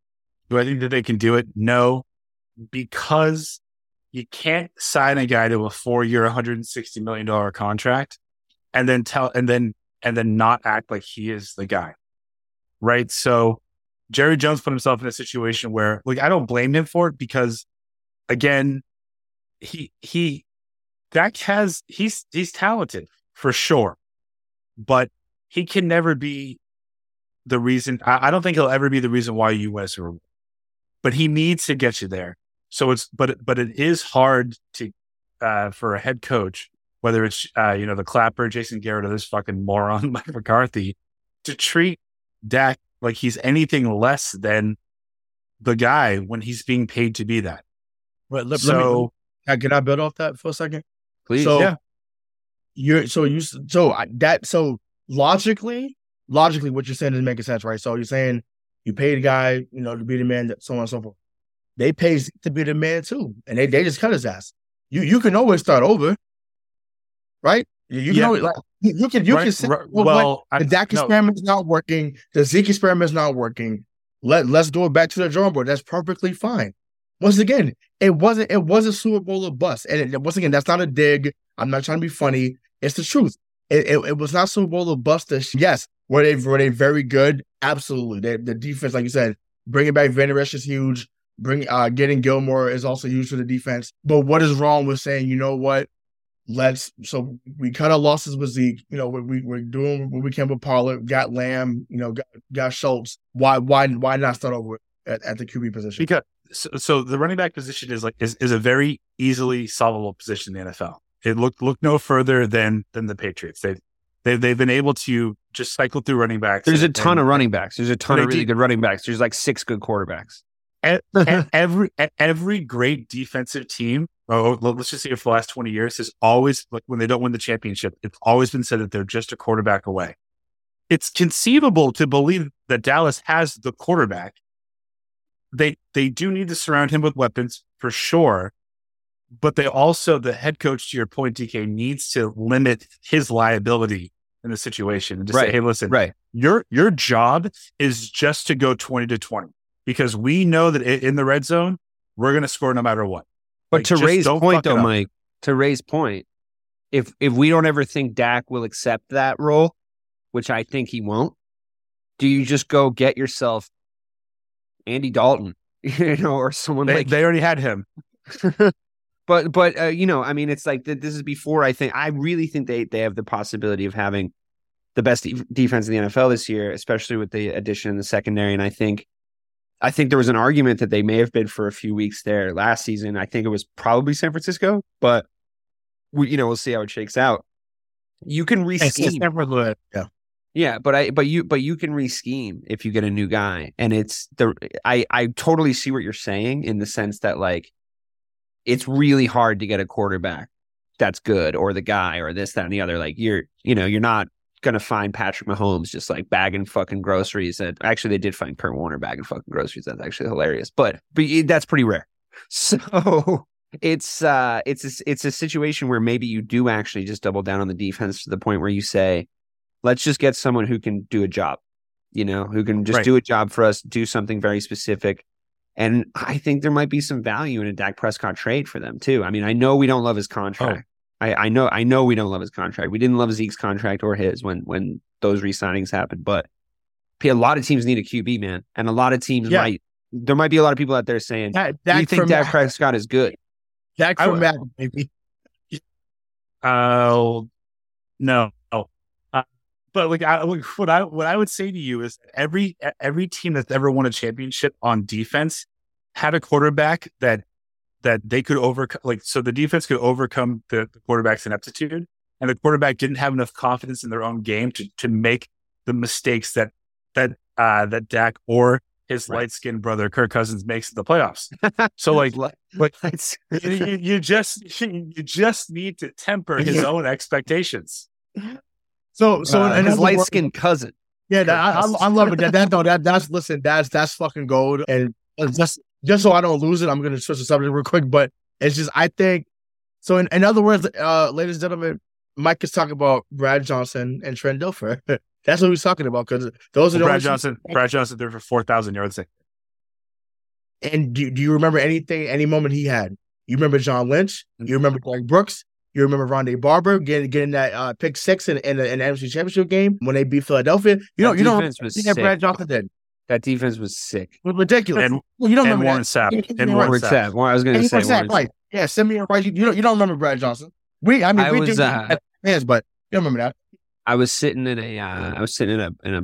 Do I think that they can do it? No, because you can't sign a guy to a four-year, 160 million dollar contract, and then tell and then and then not act like he is the guy, right? So Jerry Jones put himself in a situation where, like, I don't blame him for it because, again, he he Dak has he's he's talented. for sure. But he can never be the reason. I, I don't think he'll ever be the reason why you win a Super Bowl. But he needs to get you there. So it's but but it is hard to uh, for a head coach, whether it's uh, you know the Clapper, Jason Garrett, or this fucking moron Mike McCarthy, to treat Dak like he's anything less than the guy when he's being paid to be that. But let, so let me, can I build off that for a second? Please, So yeah. you're so you so I- that so logically, logically, what you're saying is making sense, right? So you're saying you pay the guy, you know, to be the man, that so on and so forth. They pay to be the man too, and they they just cut his ass. You you can always start over, right? You, Yeah. always like you, can you Right, can say, right, well, well, I- the Dak no. experiment is not working. The Zeke experiment is not working. Let let's go back to the drawing board. That's perfectly fine. Once again, it wasn't it was a Super Bowl of bust, and it, once again, that's not a dig. I'm not trying to be funny. It's the truth. It, it, it was not Super Bowl of bust. This yes, were they were they very good? Absolutely. They, the defense, like you said, bringing back Vander Esch is huge. Bring uh getting Gilmore is also huge for the defense. But what is wrong with saying, you know what? Let's so we cut our losses with Zeke. You know, we, we we're doing what we can with Pollard, got Lamb, you know, got, got Schultz. Why why why not start over at, at the QB position? because so, so the running back position is like is, is a very easily solvable position in the NFL. It looked look no further than than the Patriots. They they they've been able to just cycle through running backs. There's a ton and- of running backs. There's a ton of really do- good running backs. There's like six good quarterbacks. e- e- every e- every great defensive team. Oh, oh, let- let's just see if the last twenty years has always like when they don't win the championship, it's always been said that they're just a quarterback away. It's conceivable to believe that Dallas has the quarterback. They they do need to surround him with weapons for sure, but they also the head coach to your point, DK needs to limit his liability in the situation and just Right, say, hey, listen, Right. your your job is just to go 20 to 20 because we know that in the red zone we're going to score no matter what But Like, to Ray's point, though. Mike, to Ray's point, if if we don't ever think Dak will accept that role, which I think he won't, do you just go get yourself Andy Dalton, you know, or someone they, like they already had him but but uh, you know, I mean, it's like th- this is before I think I really think they they have the possibility of having the best de- defense in the NFL this year, especially with the addition in the secondary. And I think I think there was an argument that they may have been for a few weeks there last season. I think it was probably San Francisco, but we, you know, we'll see how it shakes out. You can rescheme. Yeah. Yeah, but I but you but you can rescheme if you get a new guy. And it's the I I totally see what you're saying in the sense that like it's really hard to get a quarterback that's good or the guy or this, that, and the other. Like you're you know, you're not gonna find Patrick Mahomes just like bagging fucking groceries and actually they did find Kurt Warner bagging fucking groceries. That's actually hilarious. But but that's pretty rare. So it's uh it's a, it's a situation where maybe you do actually just double down on the defense to the point where you say let's just get someone who can do a job, you know, who can just Right. do a job for us, do something very specific. And I think there might be some value in a Dak Prescott trade for them too. I mean, I know we don't love his contract. I, I know I know we don't love his contract. We didn't love Zeke's contract or his when when those re-signings happened. But a lot of teams need a QB, man. And a lot of teams Yeah. might there might be a lot of people out there saying, Dak, we Dak think for Dak Mac, Prescott is good. Dak I for would- Mac, baby. Oh no. Uh, but like, I, like what I what I would say to you is every every team that's ever won a championship on defense had a quarterback that that they could overcome. Like, so the defense could overcome the, the quarterback's ineptitude, and the quarterback didn't have enough confidence in their own game to to make the mistakes that that uh that Dak or his Right. light skinned brother Kirk Cousins makes in the playoffs. So like Like- like it's- you, you- you just you just need to temper his own expectations. So so Uh, in his light skinned cousin. Yeah, that, I, I, I love it. That, that no, that that's listen, that's that's fucking gold. And just just so I don't lose it, I'm gonna switch the subject real quick. But it's just I think so. In, in other words, uh, ladies and gentlemen, Mike is talking about Brad Johnson and Trent Dilfer. that's what he's talking about because those are the Brad only two- Johnson, Brad Johnson threw for four thousand yards. And do, do you remember anything, any moment he had? You remember John Lynch? You remember Greg Brooks? You remember Rondé Barber getting getting that uh, pick six in, in, the, in the NFC Championship game when they beat Philadelphia? You know, you don't defense was think that sick. Brad Johnson did. That defense was sick. Ridiculous. And- Well, you don't And remember Warren that. Sapp. Yeah, And yeah, Warren Warren Where's Sapp. Well, I was going to say, was that Warren right. Yeah, Simeon Rice. You, you don't you don't remember Brad Johnson. We I mean I we was, do uh, fans, but You remember that? I was sitting in a uh, I was sitting in a in a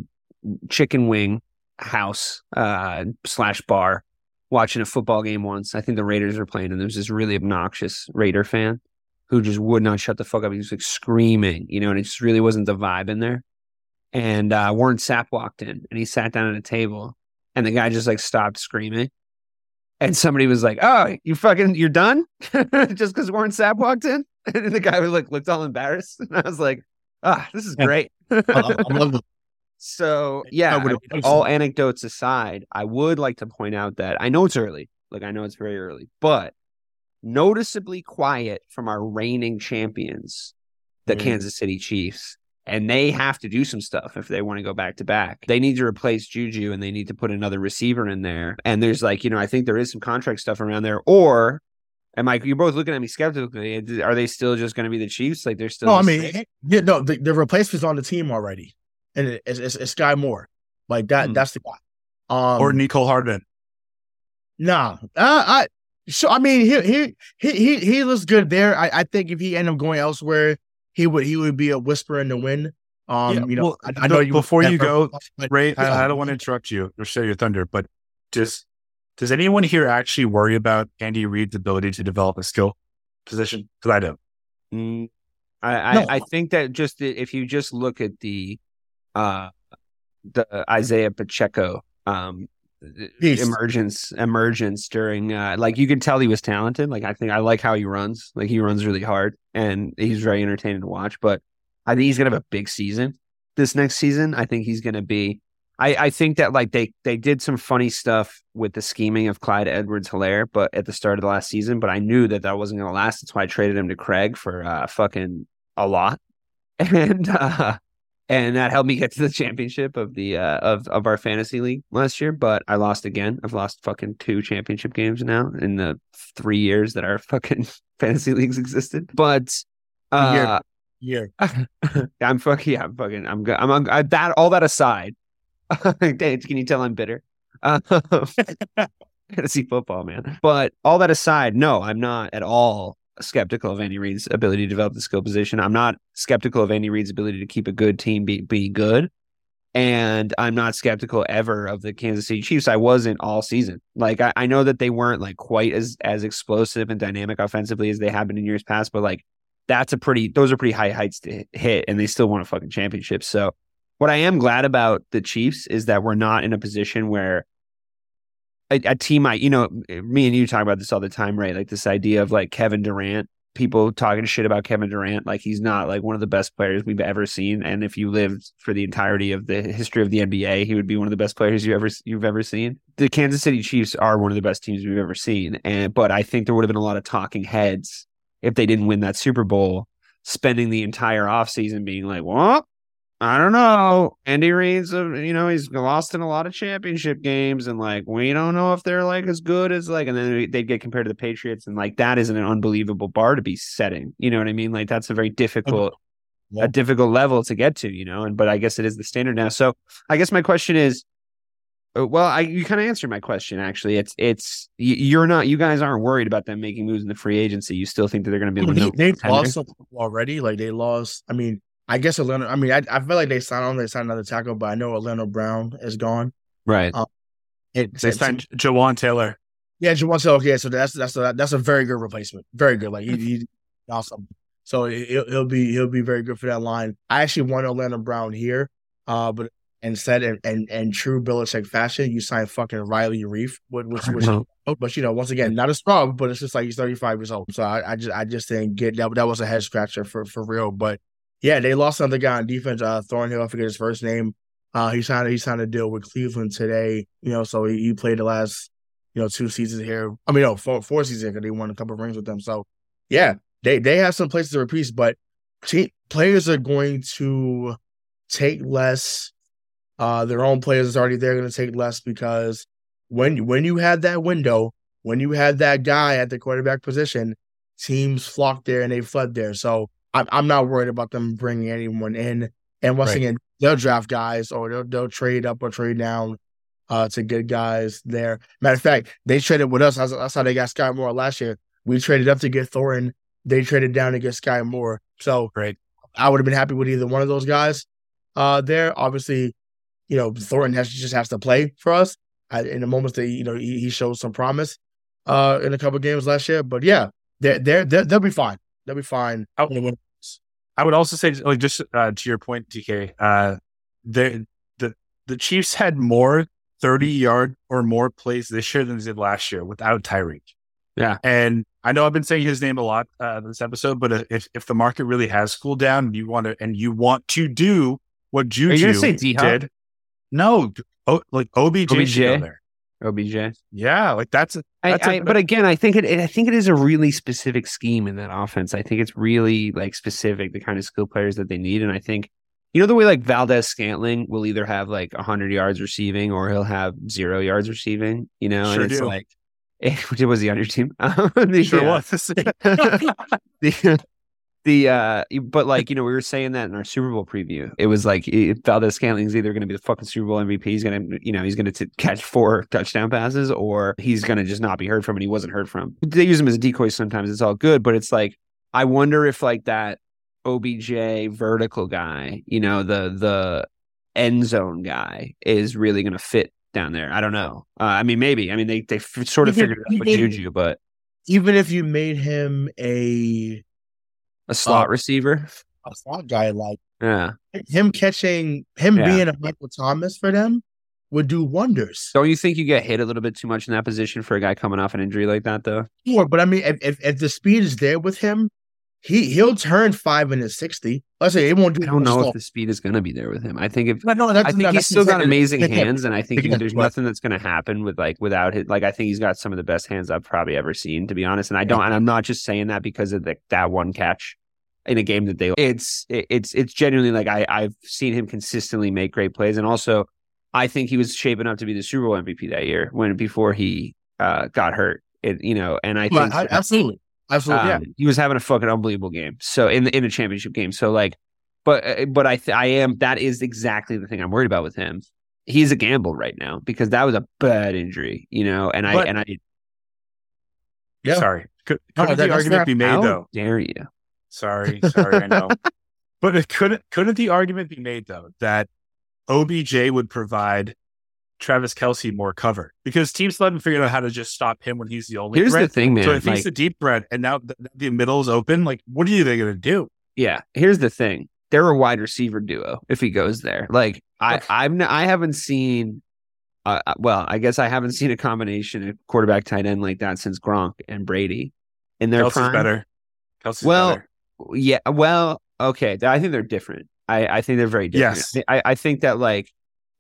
chicken wing house uh, slash bar watching a football game once. I think the Raiders were playing, and there was this really obnoxious Raider fan who just would not shut the fuck up. He was like screaming, you know, and it just really wasn't the vibe in there. And uh, Warren Sapp walked in and he sat down at a table, and the guy just like stopped screaming. And somebody was like, "Oh, you fucking, you're done?" just because Warren Sapp walked in, and the guy was like looked all embarrassed, and I was like, "Ah, this is great." I, I love the So yeah, I have- all anecdotes aside, I would like to point out that I know it's early. Like I know it's very early, but noticeably quiet from our reigning champions, the Mm. Kansas City Chiefs. And they have to do some stuff if they want to go back to back. They need to replace Juju and they need to put another receiver in there. And there's like, you know, I think there is some contract stuff around there. Or am I, you're both looking at me skeptically. Are they still just going to be the Chiefs? Like they're still. No, I the mean, same? yeah, no, the, the replacement's on the team already, and it, it's, it's, it's Skyy Moore. Like that, Hmm. that's the guy. Um, or Mecole Hardman. Nah, uh, I so I mean he he he he he looks good there. I, I think if he ended up going elsewhere, he would he would be a whisper in the wind. Um, Yeah, you know, well, I, I know be- you before you go, but- Ray, Yeah. I, I don't want to interrupt you or share your thunder, but just does anyone here actually worry about Andy Reid's ability to develop a skill position? Because I do. Mm, I, I, No. I think that just if you just look at the uh the Isaiah Pacheco um Emergence emergence during uh like you could tell he was talented. Like I think I like how he runs. Like he runs really hard and he's very entertaining to watch but I think he's gonna have a big season this next season. I think he's gonna be I, I think that like they they did some funny stuff with the scheming of Clyde Edwards Helaire, but at the start of the last season, but I knew that that wasn't to last. That's why I traded him to Craig for uh, fucking a lot, and uh, and that helped me get to the championship of the uh, of of our fantasy league last year. But I lost again. I've lost fucking two championship games now in the three years that our fucking fantasy leagues existed. But uh, yeah. I'm fucking yeah, I'm fucking I'm good. I'm on I, that all that aside. Can you tell I'm bitter? Um, fantasy football, man. But all that aside, no, I'm not at all skeptical of Andy Reid's ability to develop the skill position. I'm not skeptical of Andy Reid's ability to keep a good team be be good. And I'm not skeptical ever of the Kansas City Chiefs. I wasn't all season. Like I, I know that they weren't like quite as as explosive and dynamic offensively as they have been in years past, but like that's a pretty those are pretty high heights to hit and they still won a fucking championship. So what I am glad about the Chiefs is that we're not in a position where a, a team I you know me and you talk about this all the time, right? Like this idea of like Kevin Durant, people talking shit about Kevin Durant, like he's not like one of the best players we've ever seen. And if you lived for the entirety of the history of the NBA, he would be one of the best players you ever you've ever seen. The Kansas City Chiefs are one of the best teams we've ever seen, and but I think there would have been a lot of talking heads if they didn't win that Super Bowl, spending the entire offseason being like, well, I don't know. Andy Reid's, you know, he's lost in a lot of championship games, and like, we don't know if they're like as good as like, and then they'd get compared to the Patriots, and like, that isn't an unbelievable bar to be setting. You know what I mean? Like, that's a very difficult, Yeah. a difficult level to get to, you know, and but I guess it is the standard now. So I guess my question is, uh, well, I you kind of answered my question actually. It's it's you're not you guys aren't worried about them making moves in the free agency. You still think that they're going to be able to they, they've lost already. Like they lost. I mean, I guess Atlanta. I mean, I, I feel like they signed on. They signed another tackle, but I know Orlando Brown is gone. right. Uh, It, They signed Jawaan Taylor. Yeah, Jawaan Taylor. Okay, so that's that's a, that's a very good replacement. Very good. Like he, he awesome. So he'll, he'll be he'll be very good for that line. I actually want Orlando Brown here, uh, but instead, in, in, in true Belichick fashion, you sign fucking Riley Reiff, which which, which No. but you know, once again, not a strong, but it's just like he's thirty five years old. So I, I just I just didn't get that. That was a head scratcher for for real. But yeah, they lost another guy on defense, uh, Thornhill. I forget his first name. Uh, he signed he signed a deal with Cleveland today. You know, so he, he played the last you know two seasons here. I mean, no, four four seasons because they won a couple of rings with them. So yeah, they they have some places to replace, but te- players are going to take less. Uh, their own players is already there going to take less because when when you had that window, when you had that guy at the quarterback position, teams flocked there and they fled there. So I'm I'm not worried about them bringing anyone in. And once Right. again, they'll draft guys or they'll they'll trade up or trade down uh, to get guys there. Matter of fact, they traded with us. That's, how they got Skyy Moore last year. We traded up to get Thornton. They traded down to get Skyy Moore. So Great. I would have been happy with either one of those guys. Uh, there, obviously, you know, Thornton has just has to play for us I, in the moments that you know he, he showed some promise uh in a couple games last year. But yeah, they're they're, they will be fine. They'll be fine. I, I would also say, like, just uh, to your point, DK, uh, the the the Chiefs had more thirty yard or more plays this year than they did last year without Tyreek. Yeah, and I know I've been saying his name a lot uh, this episode, but if if the market really has cooled down, and you want to and you want to do what Juju say did, no, oh, like OBJ, OBJ? OBJ. Yeah, like that's a. That's I, I, but again, I think it, I think it is a really specific scheme in that offense. I think it's really like specific the kind of skill players that they need, and I think you know the way like Valdes Scantling will either have like hundred yards receiving or he'll have zero yards receiving. You know, sure and it's do. like. was he on your team? the, sure uh, was. the, the uh but like you know we were saying that in our super bowl preview. It was like Valdes-Scantling's either going to be the fucking super bowl mvp he's going to you know he's going to catch four touchdown passes or he's going to just not be heard from and he wasn't heard from. They use him as a decoy sometimes it's all good but it's like i wonder if like that obj vertical guy you know the the end zone guy is really going to fit down there. I don't know. Uh, i mean maybe. I mean they they f- sort of figured it out with juju but even if you made him a a slot uh, receiver, a slot guy like yeah, him catching him yeah. being a Michael Thomas for them would do wonders. Don't you think you get hit a little bit too much in that position for a guy coming off an injury like that, though? Sure, but I mean, if if, if the speed is there with him, he he'll turn five into sixty. Let's say it won't do. I don't know if the speed is going to be there with him. I think if no, no, I think he's still got amazing hands, and I think he, there's nothing that's going to happen with like without his. Like I think he's got some of the best hands I've probably ever seen, to be honest. And I don't, and I'm not just saying that because of the, that one catch in a game that they it's it's it's genuinely like I I've seen him consistently make great plays. And also I think he was shaping up to be the Super Bowl MVP that year when before he uh, got hurt. It, you know and I think well, absolutely. Absolutely um, yeah he was having a fucking unbelievable game. So in the in a championship game. So like but uh, but I th- I am that is exactly the thing I'm worried about with him. He's a gamble right now because that was a bad injury you know and I but, and I yeah. Sorry. Could, could no, the argument be made though? dare you Sorry, sorry, I know. But it couldn't couldn't the argument be made though that OBJ would provide Travis Kelce more cover because teams still haven't figured out how to just stop him when he's the only. Here's threat. the thing, man. So if like, he's the deep threat and now the, the middle is open, like what are they going to do? Yeah, here's the thing. They're a wide receiver duo if he goes there. Like I, I'm, I haven't seen. Uh, well, I guess I haven't seen a combination of quarterback tight end like that since Gronk and Brady. In their Kelce's prime. better. Kelce's well, better. Yeah, well, okay. I think they're different. I, I think they're very different. Yes. I, I think that like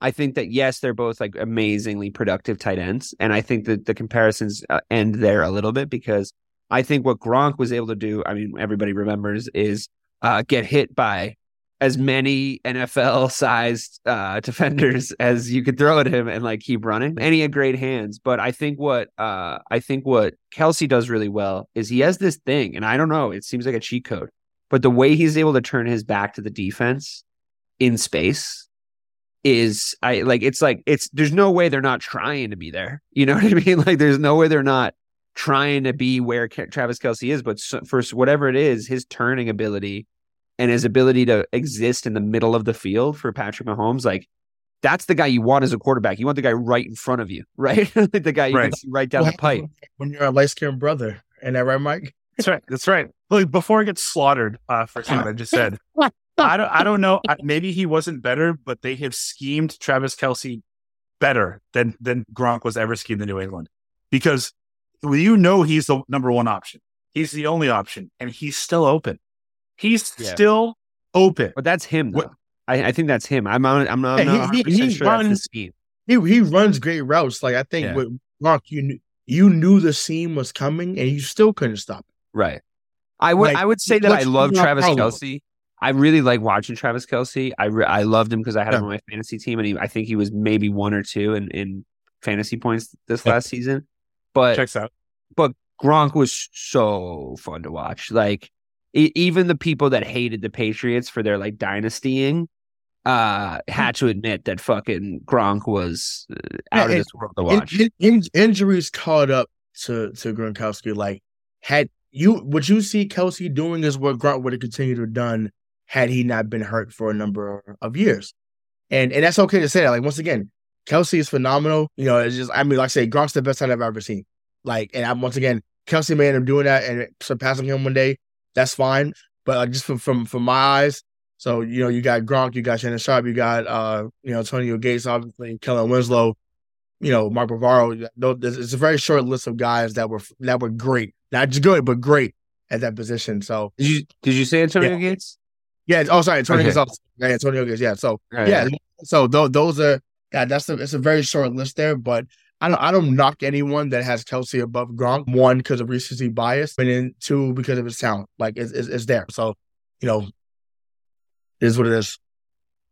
I think that yes, they're both like amazingly productive tight ends, and I think that the comparisons uh, end there a little bit because I think what Gronk was able to do. I mean, everybody remembers is uh, get hit by as many NFL sized uh, defenders as you could throw at him and like keep running. And he had great hands. But I think what uh, I think what Kelce does really well is he has this thing, and I don't know, it seems like a cheat code, but the way he's able to turn his back to the defense in space is I like it's like it's there's no way they're not trying to be there. You know what I mean? Like there's no way they're not trying to be where Travis Kelce is, but for whatever it is, his turning ability and his ability to exist in the middle of the field for Patrick Mahomes, like that's the guy you want as a quarterback. You want the guy right in front of you, right? the guy you right. can see right down well, the pipe. When you're a light skinned brother. And that right, Mike? That's right. That's right. Look, before I get slaughtered uh, for something I just said, I don't I don't know. Maybe he wasn't better, but they have schemed Travis Kelce better than than Gronk was ever schemed in New England. Because you know he's the number one option. He's the only option, and he's still open. He's yeah. still open. But that's him, though. I, I, think that's him. I'm on. I'm not. I'm not he, he, sure runs, He he runs great routes. Like I think yeah. with Mark, you knew, you knew the seam was coming, and you still couldn't stop it. Right. I would. Like, I would say that I love Travis problem. Kelce. I really like watching Travis Kelce. I re- I loved him because I had yeah. him on my fantasy team, and he, I think he was maybe one or two in, in fantasy points this last season. But checks out. But Gronk was so fun to watch. Like even the people that hated the Patriots for their like dynastying uh had to admit that fucking Gronk was uh, out yeah, of this world to watch. In, in, injuries caught up to to Gronkowski. Like had you what you see Kelce doing is what Gronk would have continued to have done had he not been hurt for a number of years. And and that's okay to say that. Like once again, Kelce is phenomenal. You know, it's just I mean, like I say, Gronk's the best I've ever seen. Like, and I'm once again, Kelce may end up doing that and surpassing him one day. That's fine. But uh, just from from from my eyes, so you know, you got Gronk, you got Shannon Sharpe, you got uh, you know, Antonio Gates, obviously, Kellen Winslow, you know, Mark Bavaro. It's a very short list of guys that were that were great, not just good, but great at that position. So did you did you say Antonio Yeah. Gates? yeah. Oh, sorry, Antonio Okay. Gates. Yeah, Antonio Gates. Yeah. So Oh, yeah. So th- those are yeah. That's a, it's a very short list there, but I don't I don't knock anyone that has Kelce above Gronk. One because of recency bias, and then two because of his talent. Like it's it's, it's there. So you know, is what it is.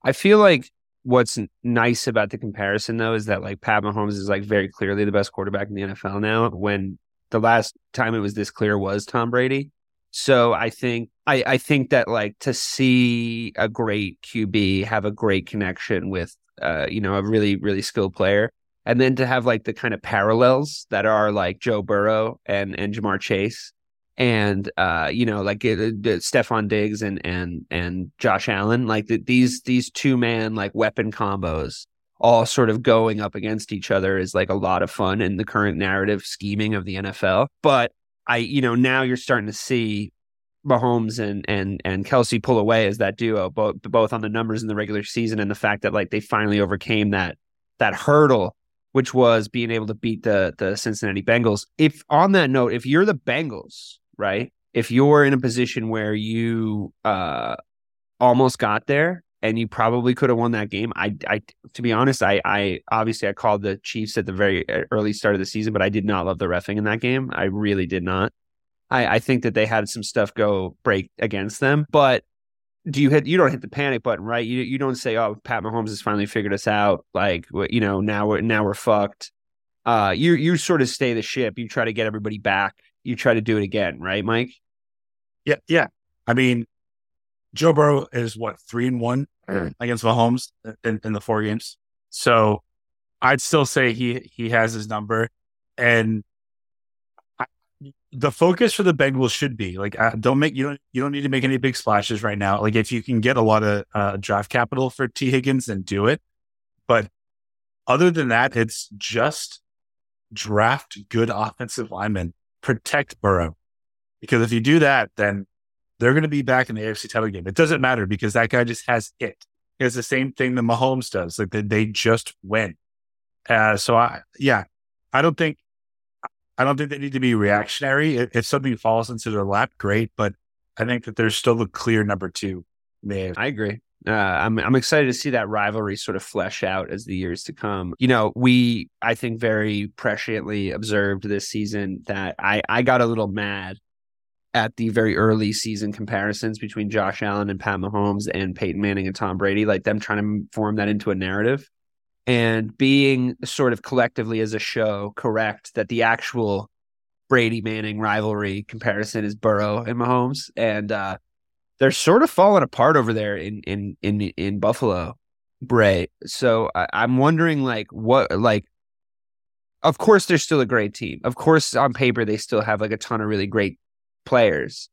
I feel like what's nice about the comparison though is that like Pat Mahomes is like very clearly the best quarterback in the NFL now. When the last time it was this clear was Tom Brady. So I think I, I think that like to see a great QB have a great connection with uh you know a really really skilled player and then to have like the kind of parallels that are like Joe Burrow and and Ja'Marr Chase and uh you know like uh, uh, Stefon Diggs and and and Josh Allen like the, these these two man like weapon combos all sort of going up against each other is like a lot of fun in the current narrative scheming of the NFL but I you know now you're starting to see Mahomes and and and Kelce pull away as that duo both both on the numbers in the regular season and the fact that like they finally overcame that that hurdle which was being able to beat the the Cincinnati Bengals. If on that note, if you're the Bengals, right? If you're in a position where you uh almost got there and you probably could have won that game, I I to be honest, I I obviously I called the Chiefs at the very uh, early start of the season, but I did not love the refing in that game. I really did not. I I think that they had some stuff go break against them, but do you hit you don't hit the panic button right? You you don't say oh pat mahomes has finally figured us out like you know now we're now we're fucked. Uh you you sort of stay the ship. You try to get everybody back. You try to do it again right mike? Yeah, yeah. I mean, Joe Burrow is what three and one against Mahomes in, in the four games. So I'd still say he he has his number, and the focus for the Bengals should be like uh, don't make you don't you don't need to make any big splashes right now. Like if you can get a lot of uh, draft capital for Tee Higgins, then do it. But other than that, it's just draft good offensive linemen, protect Burrow. Because if you do that, then they're going to be back in the AFC title game. It doesn't matter because that guy just has it. Has the same thing that Mahomes does. Like they, they just win. Uh, so I, yeah, I don't think, I don't think they need to be reactionary. If, something falls into their lap, great. But I think that there's still a clear number two. AFC. I agree. Uh, I'm I'm excited to see that rivalry sort of flesh out as the years to come. You know, we I think very presciently observed this season that I I got a little mad at the very early season comparisons between Josh Allen and Pat Mahomes and Peyton Manning and Tom Brady, like them trying to form that into a narrative and being sort of collectively as a show correct that the actual Brady Manning rivalry comparison is Burrow and Mahomes and uh they're sort of falling apart over there in in in in Buffalo, Bray. So I, I'm wondering, like, what, like, of course they're still a great team. Of course, on paper they still have like a ton of really great players,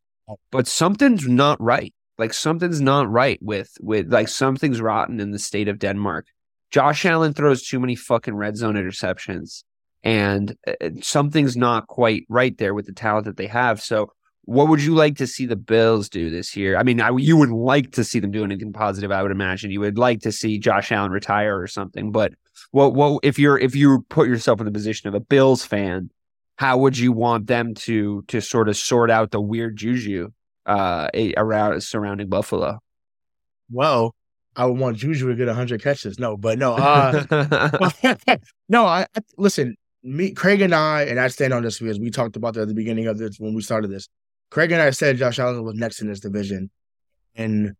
but something's not right. Like something's not right with with like something's rotten in the state of Denmark. Josh Allen throws too many fucking red zone interceptions, and uh, something's not quite right there with the talent that they have. So what would you like to see the Bills do this year? I mean, I, you would like to see them do anything positive. I would imagine you would like to see Josh Allen retire or something. But what, what if you're if you put yourself in the position of a Bills fan, how would you want them to to sort of sort out the weird juju uh around surrounding Buffalo? Well, I would want Juju to get 100 catches. No, but no. Uh, no, I, I listen. Me, Craig, and I, and I stand on this because we talked about that at the beginning of this when we started this. Craig and I said Josh Allen was next in this division, and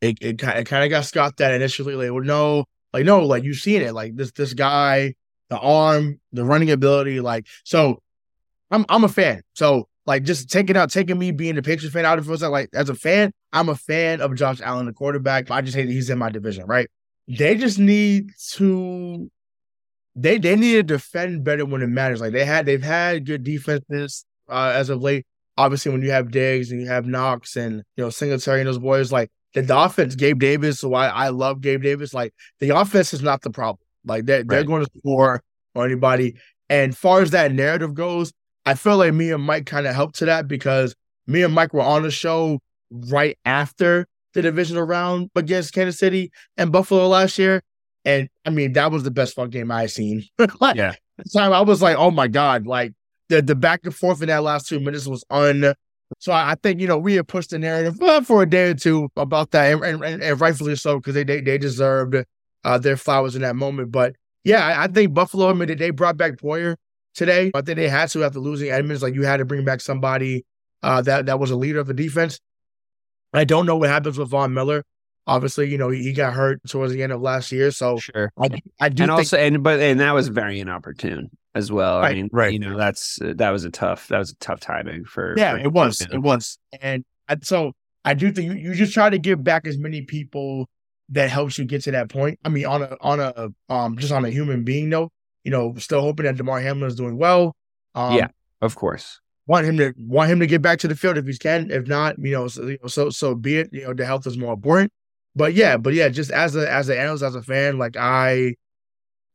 it it, it kind of got scoffed at initially. Like, well, no, like no, like you've seen it, like this this guy, the arm, the running ability, like so. I'm I'm a fan. So like just taking out taking me being a Patriots fan out of it, like as a fan, I'm a fan of Josh Allen, the quarterback. I just hate that he's in my division, right? They just need to they they need to defend better when it matters. Like they had they've had good defenses uh, as of late. Obviously, when you have Diggs and you have Knox and you know Singletary and those boys, like that the offense, Gabe Davis, so I, I love Gabe Davis. Like the offense is not the problem. Like they're, they're going to score or anybody. And far as that narrative goes, I feel like me and Mike kind of helped to that because me and Mike were on the show right after the divisional round against Kansas City and Buffalo last year. And I mean, that was the best fun game I seen. like, Yeah. at the time I was like, oh my God, like the the back and forth in that last two minutes was un so I, I think, you know, we had pushed the narrative uh, for a day or two about that and, and, and, rightfully so, because they, they they deserved uh, their flowers in that moment. But yeah, I, I think Buffalo, I mean, they- they brought back Poyer today. I think they had to after losing Edmunds. Like you had to bring back somebody uh, that that was a leader of the defense. I don't know what happens with Von Miller. Obviously, you know, he, he got hurt towards the end of last year. So Sure. I, I do and think also and but and that was very inopportune as well. I Right, mean, right. You know, that's uh, that was a tough that was a tough timing for. Yeah, for it was. It was. And, and so I do think you, you just try to give back as many people that helps you get to that point. I mean, on a on a um just on a human being note, you know, still hoping that Damar Hamlin is doing well. Um, Yeah. Of course. want him to want him to get back to the field if he can. If not, you know, so so, so be it. You know, the health is more important. But yeah, but yeah, just as a as an analyst, as a fan, like I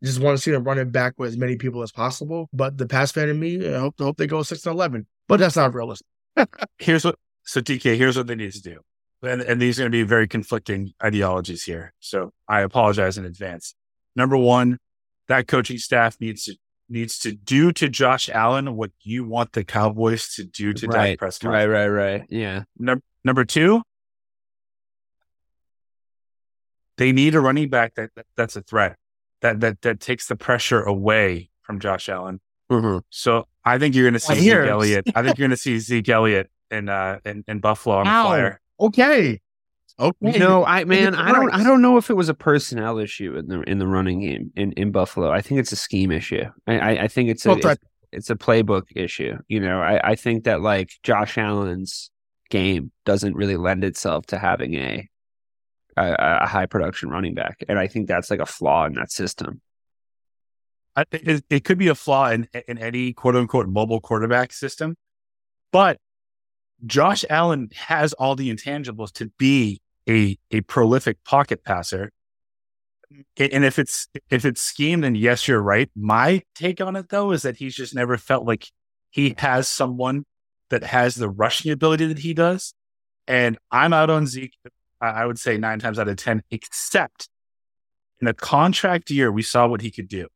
just want to see them running back with as many people as possible. But the past fan in me, I hope hope they go six and eleven. But that's not realistic. here's what so DK, here's what they need to do. And, and these are going to be very conflicting ideologies here. So I apologize in advance. Number one, that coaching staff needs to needs to do to Josh Allen what you want the Cowboys to do to Dak right. Prescott. Right. Right. Right. Yeah. Num- number two, they need a running back that, that that's a threat that that that takes the pressure away from Josh Allen. Mhm. So I think you're going to see I Zeke. Elliott. I think you're going to see Zeke Elliott in uh in, in Buffalo on Ow. fire. Okay. Okay. You know, I man, I don't. I don't know if it was a personnel issue in the in the running game in, in Buffalo. I think it's a scheme issue. I, I, I think it's a it's, it's a playbook issue. You know, I, I think that like Josh Allen's game doesn't really lend itself to having a a, a high production running back, and I think that's like a flaw in that system. I, it, it could be a flaw in in any quote unquote mobile quarterback system, but Josh Allen has all the intangibles to be a a prolific pocket passer. Mm. And if it's if it's schemed, then yes, you're right. My take on it though is that he's just never felt like he has someone that has the rushing ability that he does. And I'm out on Zeke. I I would say nine times out of ten, except in a contract year, we saw what he could do.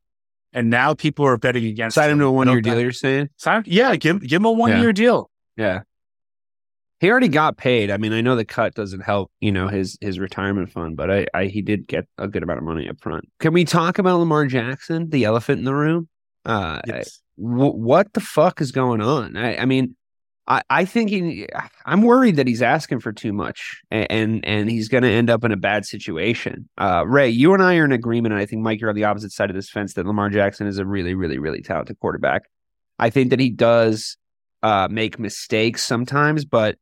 And now people are betting against Sign him to a I one year deal. You're saying? Sign, yeah, give give him a one year deal. Yeah. He already got paid. I mean, I know the cut doesn't help, you know, his his retirement fund, but I, I he did get a good amount of money up front. Can we talk about Lamar Jackson, the elephant in the room? Uh, Yes. w- what the fuck is going on? I, I mean, I, I think he, I'm worried that he's asking for too much, and and, and he's going to end up in a bad situation. Uh, Ray, you and I are in agreement, and I think Mike, you're on the opposite side of this fence that Lamar Jackson is a really, really, really talented quarterback. I think that he does uh, make mistakes sometimes, but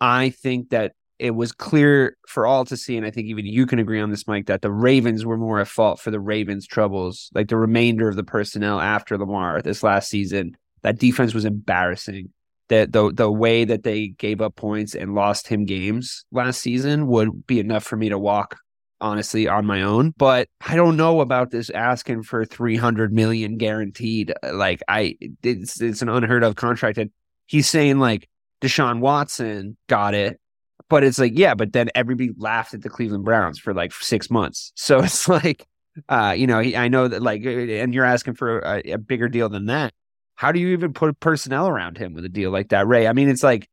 I think that it was clear for all to see, and I think even you can agree on this, Mike, that the Ravens were more at fault for the Ravens' troubles, like the remainder of the personnel after Lamar this last season. That defense was embarrassing. That the the way that they gave up points and lost him games last season would be enough for me to walk honestly on my own. But I don't know about this asking for three hundred million guaranteed. Like I, it's it's an unheard of contract, and he's saying like Deshaun Watson got it, but it's like yeah, but then everybody laughed at the Cleveland Browns for like six months. So it's like, uh, you know, I know that like, and you're asking for a, a bigger deal than that. How do you even put personnel around him with a deal like that, Ray? I mean, it's like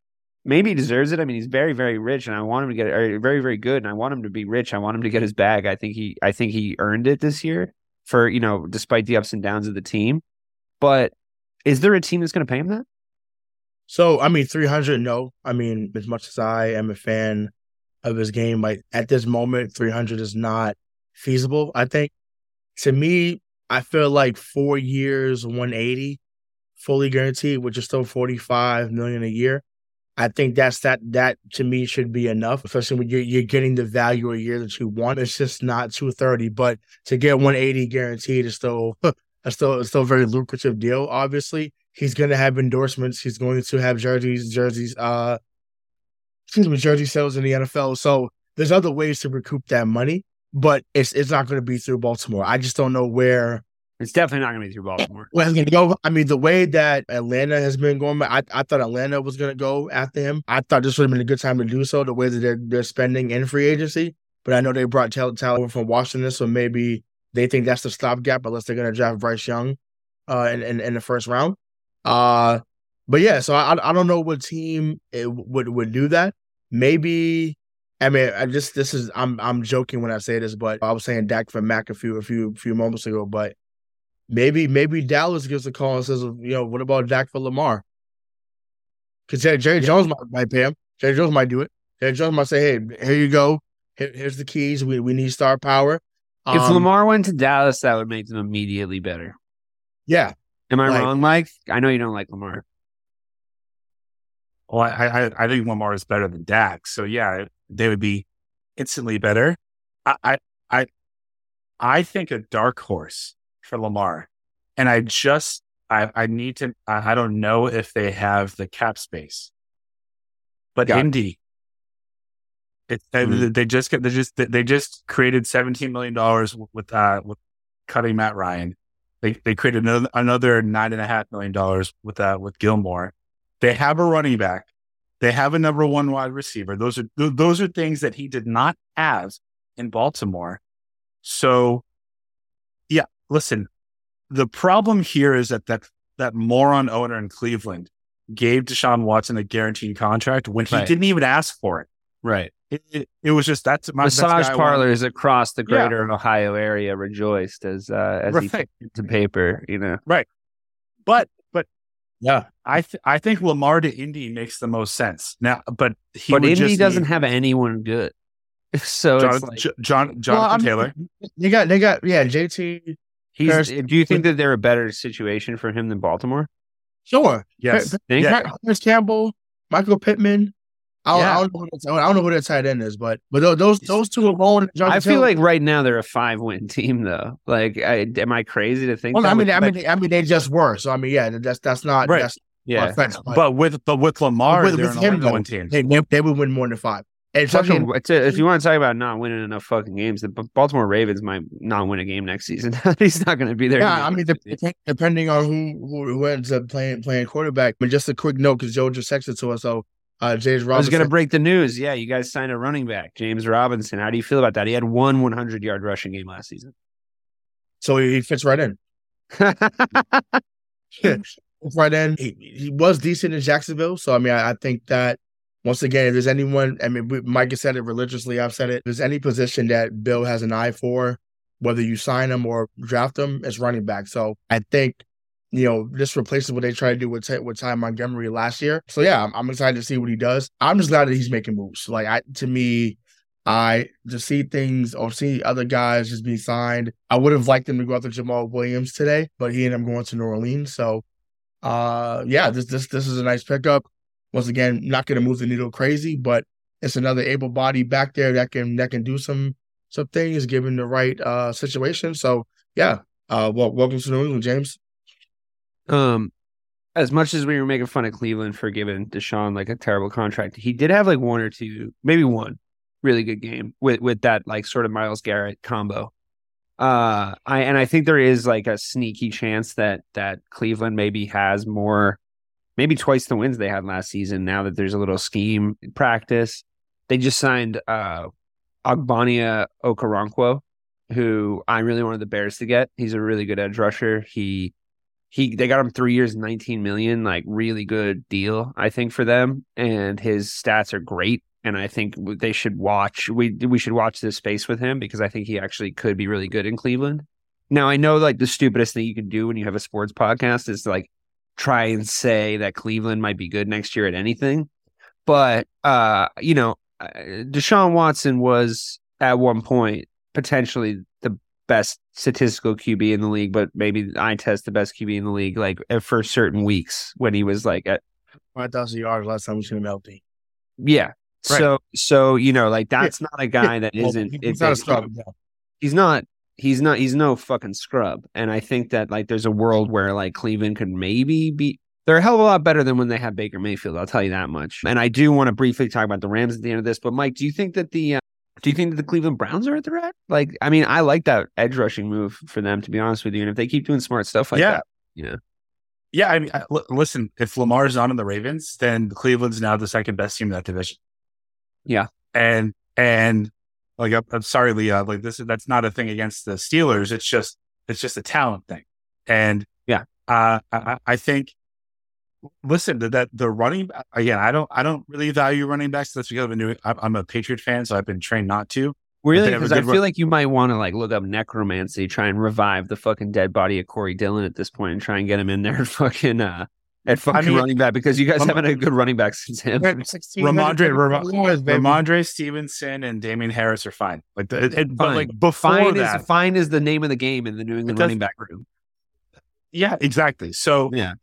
maybe he deserves it. I mean, he's very, very rich, and I want him to get very, very good, and I want him to be rich. I want him to get his bag. I think he, I think he earned it this year for you know, despite the ups and downs of the team. But is there a team that's going to pay him that? So I mean, three hundred. No, I mean, as much as I am a fan of his game, like at this moment, three hundred is not feasible. I think to me, I feel like four years, one eighty, fully guaranteed, which is still forty five million a year. I think that's that. That to me should be enough, especially when you're you're getting the value a year that you want. It's just not two thirty, but to get one eighty guaranteed is still. That's still it's still a very lucrative deal. Obviously, he's going to have endorsements. He's going to have jerseys, jerseys, uh, excuse me, jersey sales in the NFL. So there's other ways to recoup that money, but it's it's not going to be through Baltimore. I just don't know where it's definitely not going to be through Baltimore. Well, he's going to go. I mean, the way that Atlanta has been going, I, I thought Atlanta was going to go after him. I thought this would have been a good time to do so. The way that they're they're spending in free agency, but I know they brought Talent over from Washington, so maybe they think that's the stopgap unless they're going to draft Bryce Young uh, in, in, in the first round. Uh, but yeah, so I I don't know what team would would do that. Maybe I mean I just this is I'm I'm joking when I say this, but I was saying Dak for Mac a few a few few moments ago, but maybe maybe Dallas gives a call and says, you know, what about Dak for Lamar? Because Jerry, Jerry yeah. Jones might, might pay him. Jerry Jones might do it. Jerry Jones might say, hey, here you go. Here, here's the keys. We we need star power. Um, if Lamar went to Dallas, that would make them immediately better. Yeah. Am I like, wrong, Mike? I know you don't like Lamar. Well, I, I I think Lamar is better than Dak. So yeah, they would be instantly better. I I I, I think a dark horse for Lamar. And I just, I, I need to, I, I don't know if they have the cap space, but Got Indy, it, mm-hmm. they just they just they just created seventeen million dollars with uh with cutting Matt Ryan. They they created another, another nine and a half million dollars with uh with Gilmore. They have a running back. They have a number one wide receiver. Those are those are things that he did not have in Baltimore. So yeah, listen, the problem here is that that that moron owner in Cleveland gave Deshaun Watson a guaranteed contract when he right. didn't even ask for it. Right. It, it, it was just that's my massage parlors across the greater yeah. Ohio area rejoiced as uh, as right. he took to paper, you know. Right. But but yeah, I th- I think Lamar to Indy makes the most sense now. But he but Indy doesn't need... have anyone good. So Jonathan, like... John, Jonathan well, Taylor. They got they got yeah JT He's. do you think that they're a better situation for him than Baltimore? Sure. Yes. yeah. Chris Campbell, Michael Pittman. I, yeah. I, don't know who I don't know who their tight end is, but but those those two alone. I feel like right now they're a five win team though. Like, I, am I crazy to think? Well, I mean, I mean, I mean, they just were. So I mean, yeah, that's that's not right. That's yeah, offense, but, but, with but with Lamar, with, with him, though, team. They, they would win more than five. And fucking, a, uh, if you want to talk about not winning enough fucking games, the Baltimore Ravens might not win a game next season. He's not going to be there. Yeah, I mean, the, depending on who, who ends up playing playing quarterback. But just a quick note, because Joe just texted to us. So uh, James Robinson. I was going to break the news. Yeah, you guys signed a running back, James Robinson. How do you feel about that? He had one 100 yard rushing game last season. So he fits right in. right in. He, he was decent in Jacksonville. So I mean, I, I think that once again, if there's anyone, I mean, Mike has said it religiously. I've said it. If there's any position that Bill has an eye for, whether you sign him or draft him, it's running back. So I think, you know, this replaces what they tried to do with, with Ty Montgomery last year. So yeah, I'm, I'm excited to see what he does. I'm just glad that he's making moves. Like, I, to me, I to see things or see other guys just be signed. I would have liked him to go after Jamaal Williams today, but he ended up going to New Orleans. So, uh, yeah, this this this is a nice pickup. Once again, not going to move the needle crazy, but it's another able body back there that can that can do some some things given the right uh situation. So yeah, uh, well, welcome to New England, James. Um, as much as we were making fun of Cleveland for giving Deshaun like a terrible contract, he did have like one or two, maybe one really good game with with that like sort of Myles Garrett combo. Uh, I and I think there is like a sneaky chance that that Cleveland maybe has more maybe twice the wins they had last season. Now that there's a little scheme practice, they just signed uh, Ogbonnia Okoronkwo, who I really wanted the Bears to get. He's a really good edge rusher. He he they got him three years, nineteen million, like really good deal, I think for them. And his stats are great. And I think they should watch. We we should watch this space with him because I think he actually could be really good in Cleveland. Now I know like the stupidest thing you can do when you have a sports podcast is like try and say that Cleveland might be good next year at anything. But uh, you know, uh, Deshaun Watson was at one point potentially the best statistical QB in the league, but maybe I test the best QB in the league like for certain weeks when he was like at five thousand yards last time we seen him healthy. Yeah. Right. So so you know, like that's yeah. not a guy that well, isn't he's not a star. He's not he's not he's no fucking scrub. And I think that like there's a world where like Cleveland could maybe be they're a hell of a lot better than when they had Baker Mayfield. I'll tell you that much. And I do want to briefly talk about the Rams at the end of this. But Mike, do you think that the uh, do you think that the Cleveland Browns are a threat? Like, I mean, I like that edge rushing move for them, to be honest with you. And if they keep doing smart stuff like Yeah. that, yeah, Yeah, I mean, I- l- listen, if Lamar's not in the Ravens, then Cleveland's now the second best team in that division. Yeah. and and like I'm, I'm sorry, Leah, like this is that's not a thing against the Steelers. It's just it's just a talent thing, and Yeah. uh, I, I- I think. Listen, that that the running ba- again, I don't I don't really value running backs. That's because I've been doing. I'm I'm a Patriot fan, so I've been trained not to. really, they have a because I good feel run- like you might want to like look up necromancy, try and revive the fucking dead body of Corey Dillon at this point, and try and get him in there, at fucking uh, at fucking mean, running back because you guys Ram- haven't had a good running back since him. Rhamondre, Ram- Yes, baby. Rhamondre Stevenson and Damien Harris are fine. Like, the, it, it- but Fine. like before Fine that, is fine is the name of the game in the New England running back room. yeah, exactly. So Yeah,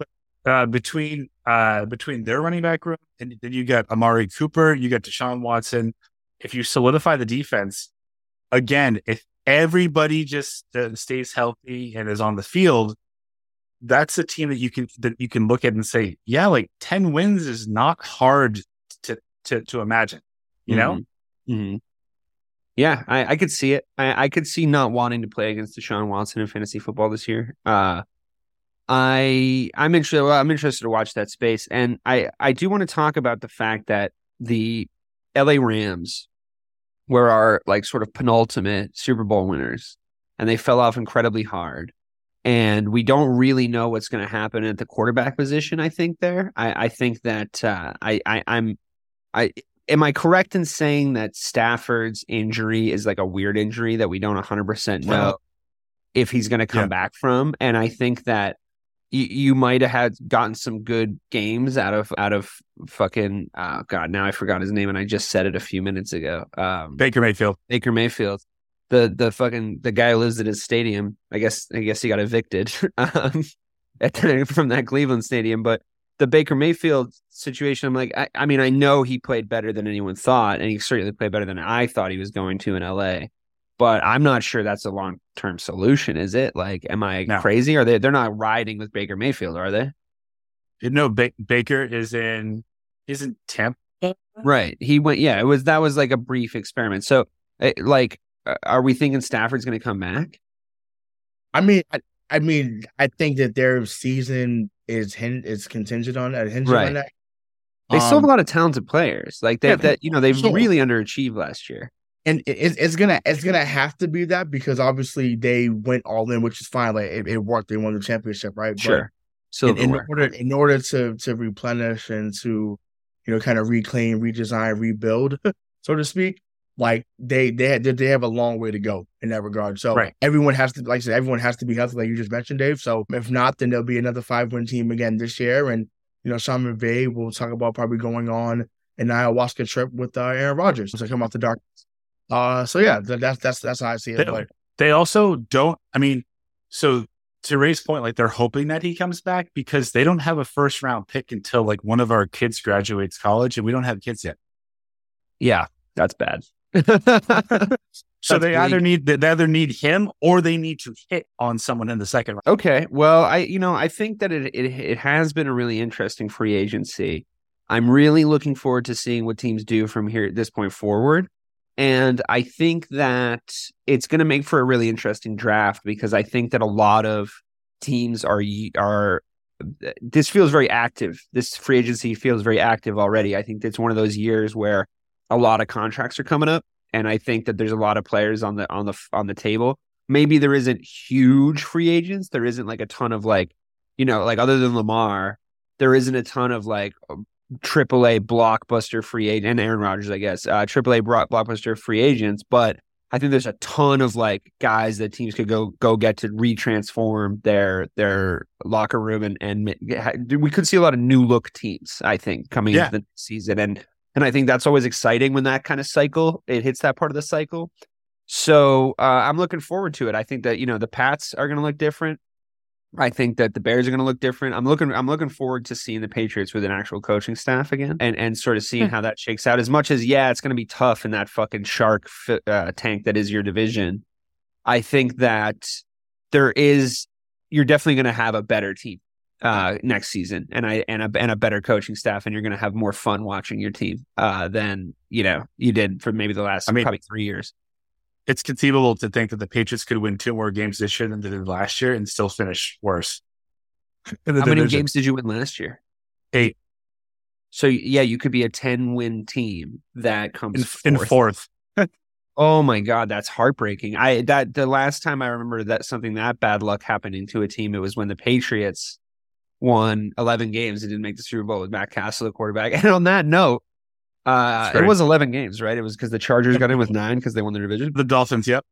uh, between uh, between their running back room and then you got Amari Cooper, you got Deshaun Watson. If you solidify the defense again, if everybody just uh, stays healthy and is on the field, that's a team that you can that you can look at and say, yeah, like ten wins is not hard to to to imagine. You know, hmm Yeah, I, I could see it. I, I could see not wanting to play against Deshaun Watson in fantasy football this year. Uh, I I'm interested. Well, I'm interested to watch that space, and I I do want to talk about the fact that the L.A. Rams were our like sort of penultimate Super Bowl winners, and they fell off incredibly hard. And we don't really know what's going to happen at the quarterback position. I think there. I, I think that uh, I, I I'm I am I correct in saying that Stafford's injury is like a weird injury that we don't 100% know if he's going to come yeah. back from and I think that you, you might have had gotten some good games out of out of fucking uh god now I forgot his name and I just said it a few minutes ago um Baker Mayfield. Baker Mayfield the the fucking the guy who lives at his stadium I guess I guess he got evicted um the, from that Cleveland stadium but the Baker Mayfield situation, I'm like, I, I mean, I know he played better than anyone thought, and he certainly played better than I thought he was going to in LA. But I'm not sure that's a long term solution, is it? Like, am I No. crazy? Are they? They're not riding with Baker Mayfield, are they? You know, ba- Baker is in is in Tampa. Right. He went. Yeah. It was that was like a brief experiment. So, eh, like, uh, are we thinking Stafford's going to come back? I mean, I, I mean, I think that their season is hin- is contingent on that. Hinging Right. on that. They still have Um, a lot of talented players. Like that. yeah, that you know they've sure. really underachieved last year. And it, it's gonna it's gonna have to be that because obviously they went all in, which is fine. Like it, it worked. They won the championship, right? But Sure. in, in order in order to to replenish and to you know kind of reclaim, redesign, rebuild, so to speak. Like they they had, they have a long way to go in that regard. So Right. everyone has to like I said, everyone has to be healthy, like you just mentioned, Dave. So if not, then there'll be another five win team again this year. And you know, Sean McVay will talk about probably going on an ayahuasca trip with uh, Aaron Rodgers to come out the darkness. Uh, so yeah, that, that's that's that's how I see it. They- They also don't. I mean, so to Ray's point, like they're hoping that he comes back because they don't have a first round pick until like one of our kids graduates college, and we don't have kids yet. Yeah, that's bad. So That's they either need they either need him or they need to hit on someone in the second round. Okay. Well, I you know I think that it it it has been a really interesting free agency. I'm really looking forward to seeing what teams do from here at this point forward. And I think that it's going to make for a really interesting draft because I think that a lot of teams are are this feels very active. This free agency feels very active already. I think it's one of those years where a lot of contracts are coming up and I think that there's a lot of players on the on the on the table maybe there isn't huge free agents. There isn't like a ton of like, you know, like other than Lamar, there isn't a ton of like AAA blockbuster free agent and Aaron Rodgers, I guess, uh, AAA blockbuster free agents. But I think there's a ton of like guys that teams could go go get to retransform their their locker room and and we could see a lot of new look teams. I think coming Yeah. into the season and and I think that's always exciting when that kind of cycle it hits that part of the cycle. So uh, I'm looking forward to it. I think that you know the Pats are going to look different. I think that the Bears are going to look different. I'm looking. I'm looking forward to seeing the Patriots with an actual coaching staff again, and and sort of seeing how that shakes out. As much as yeah, it's going to be tough in that fucking shark fi- uh, tank that is your division. I think that there is. You're definitely going to have a better team uh, next season, and I and a and a better coaching staff, and you're going to have more fun watching your team uh, than you know you did for maybe the last I mean, probably three years. It's conceivable to think that the Patriots could win two more games this year than they did last year and still finish worse. How many games did you win last year? Eight. So yeah, you could be a ten win team that comes in fourth. In fourth. oh my god, that's heartbreaking. I that the last time I remember that something that bad luck happening to a team, it was when the Patriots won eleven games and didn't make the Super Bowl with Matt Cassel, the quarterback. And on that note, uh, it was eleven games, right? It was because the Chargers got in with nine because they won the division. The Dolphins, yep.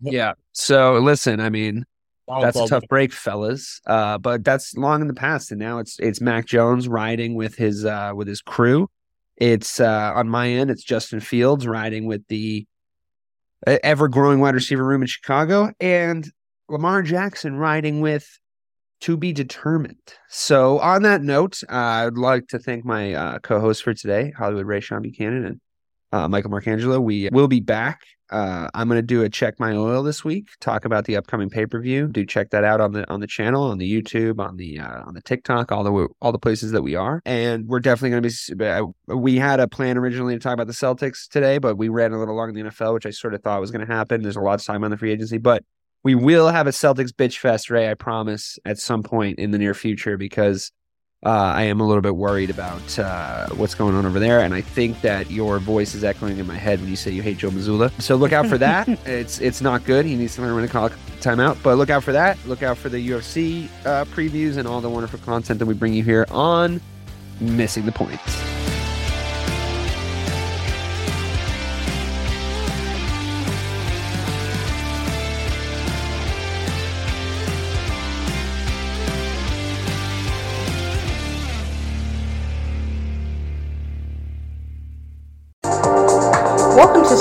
Yeah. So listen, I mean, that's a tough break, fellas. Uh, but that's long in the past, and now it's it's Mac Jones riding with his uh, with his crew. It's uh, on my end. It's Justin Fields riding with the ever growing wide receiver room in Chicago, and Lamar Jackson riding with to be determined. So, on that note, uh, I'd like to thank my uh, co-host for today, Hollywood Ray Sean Buchanan and uh, Michael Marcangelo. We will be back uh, I'm going to do a check my oil this week. Talk about the upcoming pay per view. Do check that out on the on the channel, on the YouTube, on the uh, on the TikTok, all the all the places that we are. And we're definitely going to be. We had a plan originally to talk about the Celtics today, but we ran a little long in the NFL, which I sort of thought was going to happen. There's a lot of time on the free agency, but we will have a Celtics bitch fest, Ray. I promise at some point in the near future because uh, I am a little bit worried about uh, what's going on over there. And I think that your voice is echoing in my head when you say you hate Joe Mazzulla. So look out for that. it's it's not good. He needs to learn when to call a timeout. But look out for that. Look out for the UFC uh, previews and all the wonderful content that we bring you here on Missing the Points.